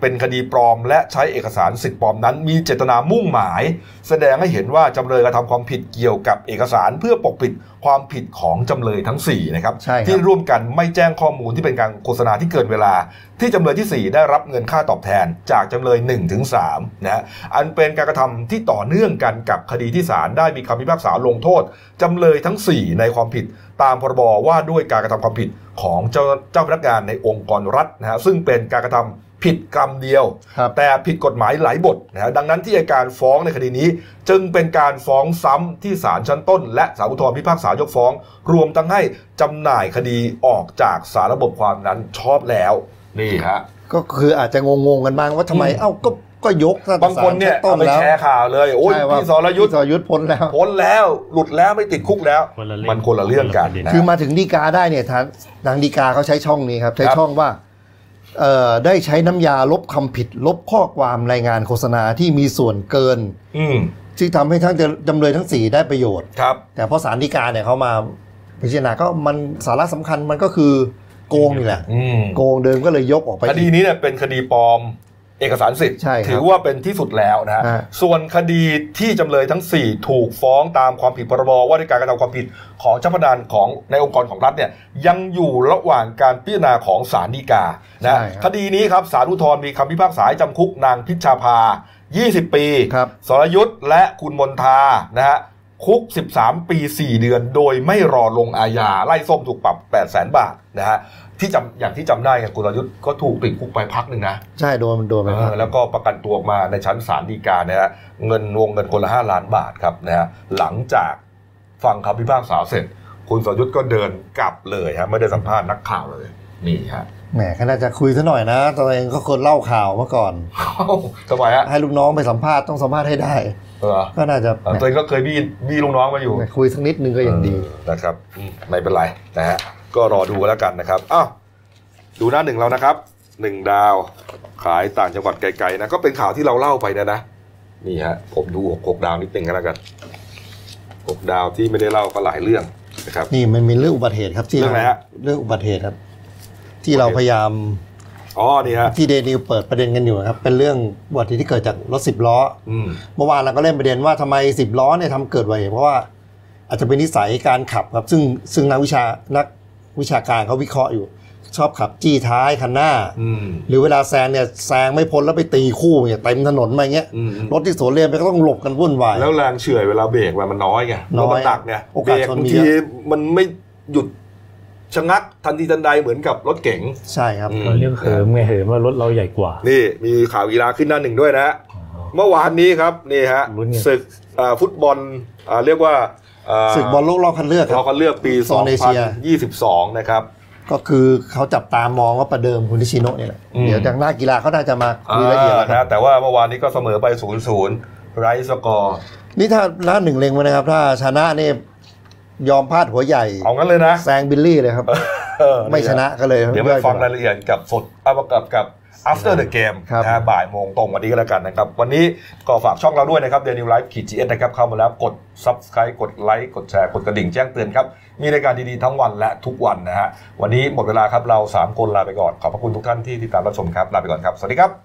[SPEAKER 1] เป็นคดีปลอม และใช้เอกสารสิทธิ์ปลอมนั้น มีเจตนามุ่งหมาย แสดงให้เห็นว่าจำเลยกระทำความผิดเกี่ยวกับเอกสารเพื่อปกปิดความผิดของจำเลยทั้ง4นะครับ
[SPEAKER 4] ใช่ครับ
[SPEAKER 1] ที่ร่วมกันไม่แจ้งข้อมูลที่เป็นการโฆษณาที่เกินเวลา ที่จำเลยที่ 4 ได้รับเงินค่าตอบแทนจากจำเลย1ถึง3นะฮะอันเป็นการกระทำที่ต่อเนื่องกันกับคดีที่ศาลได้มีคำพิพากษาลงโทษจำเลยทั้ง 4 ในความผิด ตามพรบว่าด้วยการกระทำความผิดของเจ้าเจ้าพนักงานในองค์กรรัฐนะฮะซึ่งเป็นการกระทำ ผิดกรรมเดียว
[SPEAKER 4] ครับ
[SPEAKER 1] แต่ผิดกฎหมายหลายบทนะฮะดังนั้นที่อัยการฟ้องในคดีนี้ จึงเป็นการฟ้องซ้ำที่ศาลชั้นต้น และศาลอุทธรณ์พิพากษายกฟ้อง รวมทั้งให้จำหน่ายคดีออกจากสารระบบความนั้นชอบแล้วนี่ฮะ
[SPEAKER 4] ก็คืออาจจะงงๆกันบ้างว่าทำไม
[SPEAKER 1] อืม
[SPEAKER 4] เอ้าก็ก็ก็ยกตั้งแต่
[SPEAKER 1] บางคนเนี่ย
[SPEAKER 4] ศลชั้ต้
[SPEAKER 1] เอาไป
[SPEAKER 4] แล้ว
[SPEAKER 1] แชร์ข่าวเลยโอ้ย
[SPEAKER 4] ใช่ว่า
[SPEAKER 1] พี่สรยุทธ์
[SPEAKER 4] พี่สรยุทธ์พ้นแล้ว
[SPEAKER 1] พ้นแล้วหลุดแล้วไม่ติดคุกแล้ว
[SPEAKER 2] คนละเรื่อง
[SPEAKER 1] มันคนละเรื่องกัน
[SPEAKER 2] คนละประเด็น
[SPEAKER 1] นะ
[SPEAKER 4] คือมาถึงดีกาได้เนี่ยทางทางดีกาเขาใช้ช่องนี้ครับใช้
[SPEAKER 1] ครับ
[SPEAKER 4] ช่องว่าเอ่อ ได้ใช้น้ำยาลบคำผิด ลบข้อความรายงานโฆษณาที่มีส่วนเกิน
[SPEAKER 1] อืม
[SPEAKER 4] ที่ทำให้ทั้งจำเลยทั้งสี่ได้ประโยชน์
[SPEAKER 1] ครับ
[SPEAKER 4] แต่พอสารดีกาเนี่ยเขามาพิจารณาก็มันสาระสำคัญมันก็คือโกงนี่แหละ
[SPEAKER 1] อืม
[SPEAKER 4] โกงเดิมก็เลยยกออกไป
[SPEAKER 1] คดีนี้เนี่ยเป็นคดีปลอม เอกสารสิทธิ์
[SPEAKER 4] ใช่ครับ
[SPEAKER 1] ถือว่าเป็นที่สุดแล้วนะฮะ
[SPEAKER 4] ฮะ
[SPEAKER 1] ส่วนคดีที่จำเลยทั้ง 4 ถูกฟ้องตามความผิดพรบว่าด้วยการกระทำความผิดของเจ้าพนักงานของในองค์กรของรัฐเนี่ยยังอยู่ระหว่างการพิจารณาของศาลฎีกานะ
[SPEAKER 4] ใช่ครับ
[SPEAKER 1] คดีนี้ครับศาลอุทธรณ์มีคำพิพากษาให้จำคุกนางพิชชาภา 20 ปี
[SPEAKER 4] ครับ
[SPEAKER 1] สรยุทธ์และคุณมนทานะฮะคุก 13 ปี 4 เดือน โดยไม่รอลงอาญาไล่ส้มถูกปรับ 8 0 0 0 0 0 บาทนะฮะ ที่จำอย่างที่จำได้ไงคุณสรยุทธ์ก็ถูกติดคุกไปพักหนึ่งนะ
[SPEAKER 4] ใช่โดนโดนไป
[SPEAKER 1] เออแล้วก็ประกันตัวออกมาในชั้นศาลฎีกาเนี่ยฮะเงินวงเงินคนละ5ล้านบาทครับนะฮะหลังจากฟังคำพิพากษาเสร็จ คุณสรยุทธ์ก็เดินกลับเลยฮะไม่ได้สัมภาษณ์นักข่าวเลยนี่ฮะ
[SPEAKER 4] แหมก็น่าจะคุยซะหน่อยนะตัวเองก็คนเล่าข่าวมาก่อน
[SPEAKER 1] เอ้าทำไมฮะ
[SPEAKER 4] ให้ลูกน้องไปสัมภาษณ์ต้องสัมภาษณ์ให้ได้
[SPEAKER 1] เออ
[SPEAKER 4] ก็น่าจะ
[SPEAKER 1] เออตัวเองก็เคยบี้บี้ลูกน้องมาอยู่
[SPEAKER 4] แหมคุยสักนิดนึงก็ยังดี
[SPEAKER 1] เออนะครับอืมไม่เป็นไรนะฮะ ก็รอดูกันแล้วกันนะครับอ้าวดูหน้าหนึ่งแล้วนะครับหนึ่งดาว ขายต่างจังหวัดไกลๆนะก็เป็นข่าวที่เราเล่าไปนะนะนี่ฮะผมดูหกหกดาวนิดนึงกันแล้วกันหกดาวที่ไม่ได้เล่าก็หลายเรื่องนะครับ
[SPEAKER 4] นี่มันมีเรื่องอุบัติเหตุครับที่
[SPEAKER 1] เรื่องอะไรฮะ
[SPEAKER 4] เรื่องอุบัติเหตุครับ ที่เราพยายาม
[SPEAKER 1] อ๋อนี่ฮะ
[SPEAKER 4] ที่เดนิวเปิดประเด็นกันอยู่ครับ เป็นเรื่องอุบัติเหตุที่เกิดจากรถสิบล้อ
[SPEAKER 1] อืม
[SPEAKER 4] เมื่อวานเราก็เล่นประเด็นว่าทำไมสิบล้อเนี่ยทำเกิดอุบัติเหตุเพราะว่าอาจจะเป็นนิสัยการขับครับซึ่งซึ่งนักวิชานัก วิชาการเขาวิเคราะห์อยู่ ชอบขับจี้ท้ายคันหน้า
[SPEAKER 1] อืม
[SPEAKER 4] หรือเวลาแซงเนี่ยแซงไม่พ้นแล้วไปตีคู่เนี่ยเต็มถนนมาอย่างเงี้ย
[SPEAKER 1] อืมอืม
[SPEAKER 4] รถที่สวนเลนไปก็ต้องหลบกันวุ่นวาย
[SPEAKER 1] แล้วแรงเฉื่อยเวลาเบรกมันน้อยไง
[SPEAKER 4] น้
[SPEAKER 1] ร
[SPEAKER 4] อย
[SPEAKER 1] ถมันหนักไง
[SPEAKER 4] โอ
[SPEAKER 1] เบร
[SPEAKER 4] กาส
[SPEAKER 1] ก
[SPEAKER 4] ชน
[SPEAKER 1] บาง
[SPEAKER 4] มี
[SPEAKER 1] ที
[SPEAKER 4] เยอะ
[SPEAKER 1] มันไม่หยุดชะงักทันทีทันใดเหมือนกับรถเก๋ง
[SPEAKER 4] ใช่ครับ
[SPEAKER 1] อืม
[SPEAKER 2] เราเรียกเหิมไงเหิมว่ารถเราใหญ่กว่า
[SPEAKER 1] นี่มีข่าวกีฬาขึ้นหน้าหนึ่งด้วยนะฮะเมื่อวานนี้ครับนี่ฮะ
[SPEAKER 2] ลุ้นไง
[SPEAKER 1] ศึกอ่าฟุตบอลอ่าเรียกว่าอ่า
[SPEAKER 4] ศึกบอลโลกรอบคัดเลือกค
[SPEAKER 1] เรา
[SPEAKER 4] รับ
[SPEAKER 1] ก็เลือกปี
[SPEAKER 4] โซนเอเชีย
[SPEAKER 1] 2022 นะครับ
[SPEAKER 4] ก็คือเขาจับตามองว่าประเดิมคุณนิชิโนะเนี่ยแหละ
[SPEAKER 1] อืม
[SPEAKER 4] เดี๋ยวจากหน้ากีฬาเขาน่าจะมาคุยละเอียดแล้วค
[SPEAKER 1] อ่า
[SPEAKER 4] รับ
[SPEAKER 1] นะแต่ว่าเมื่อวานนี้ก็เสมอไป0-0ไร้สกอร์
[SPEAKER 4] นี่ถ้าหน้าหนึ่งเล็งไว้นะครับ ถ้าชนะเนี่ยยอมพลาดหัวใหญ่
[SPEAKER 1] เอางั้นเลยนะ
[SPEAKER 4] แซงบิลลี่เลยครับ
[SPEAKER 1] เออ
[SPEAKER 4] ไม่ชนะก็เลย
[SPEAKER 1] เดี๋ยวไปฟังรายละเอียดกับสดเอากับกับ after the game
[SPEAKER 4] ครับ
[SPEAKER 1] นะฮะบ่ายโมงตรงวันนี้ก็แล้วกันนะครับ วันนี้ก็ฝากช่องเราด้วยนะครับเดลินิวส์ไลฟ์ขีดจีเอสนะครับ เข้ามาแล้วกด subscribe กดไลค์กดแชร์กดกระดิ่งแจ้งเตือนครับ มีรายการดีๆทั้งวันและทุกวันนะฮะวันนี้หมดเวลาครับเรา 3 คนลาไปก่อนขอบพระคุณทุกท่านที่ติดตามรับชมครับลาไปก่อนครับสวัสดีครับ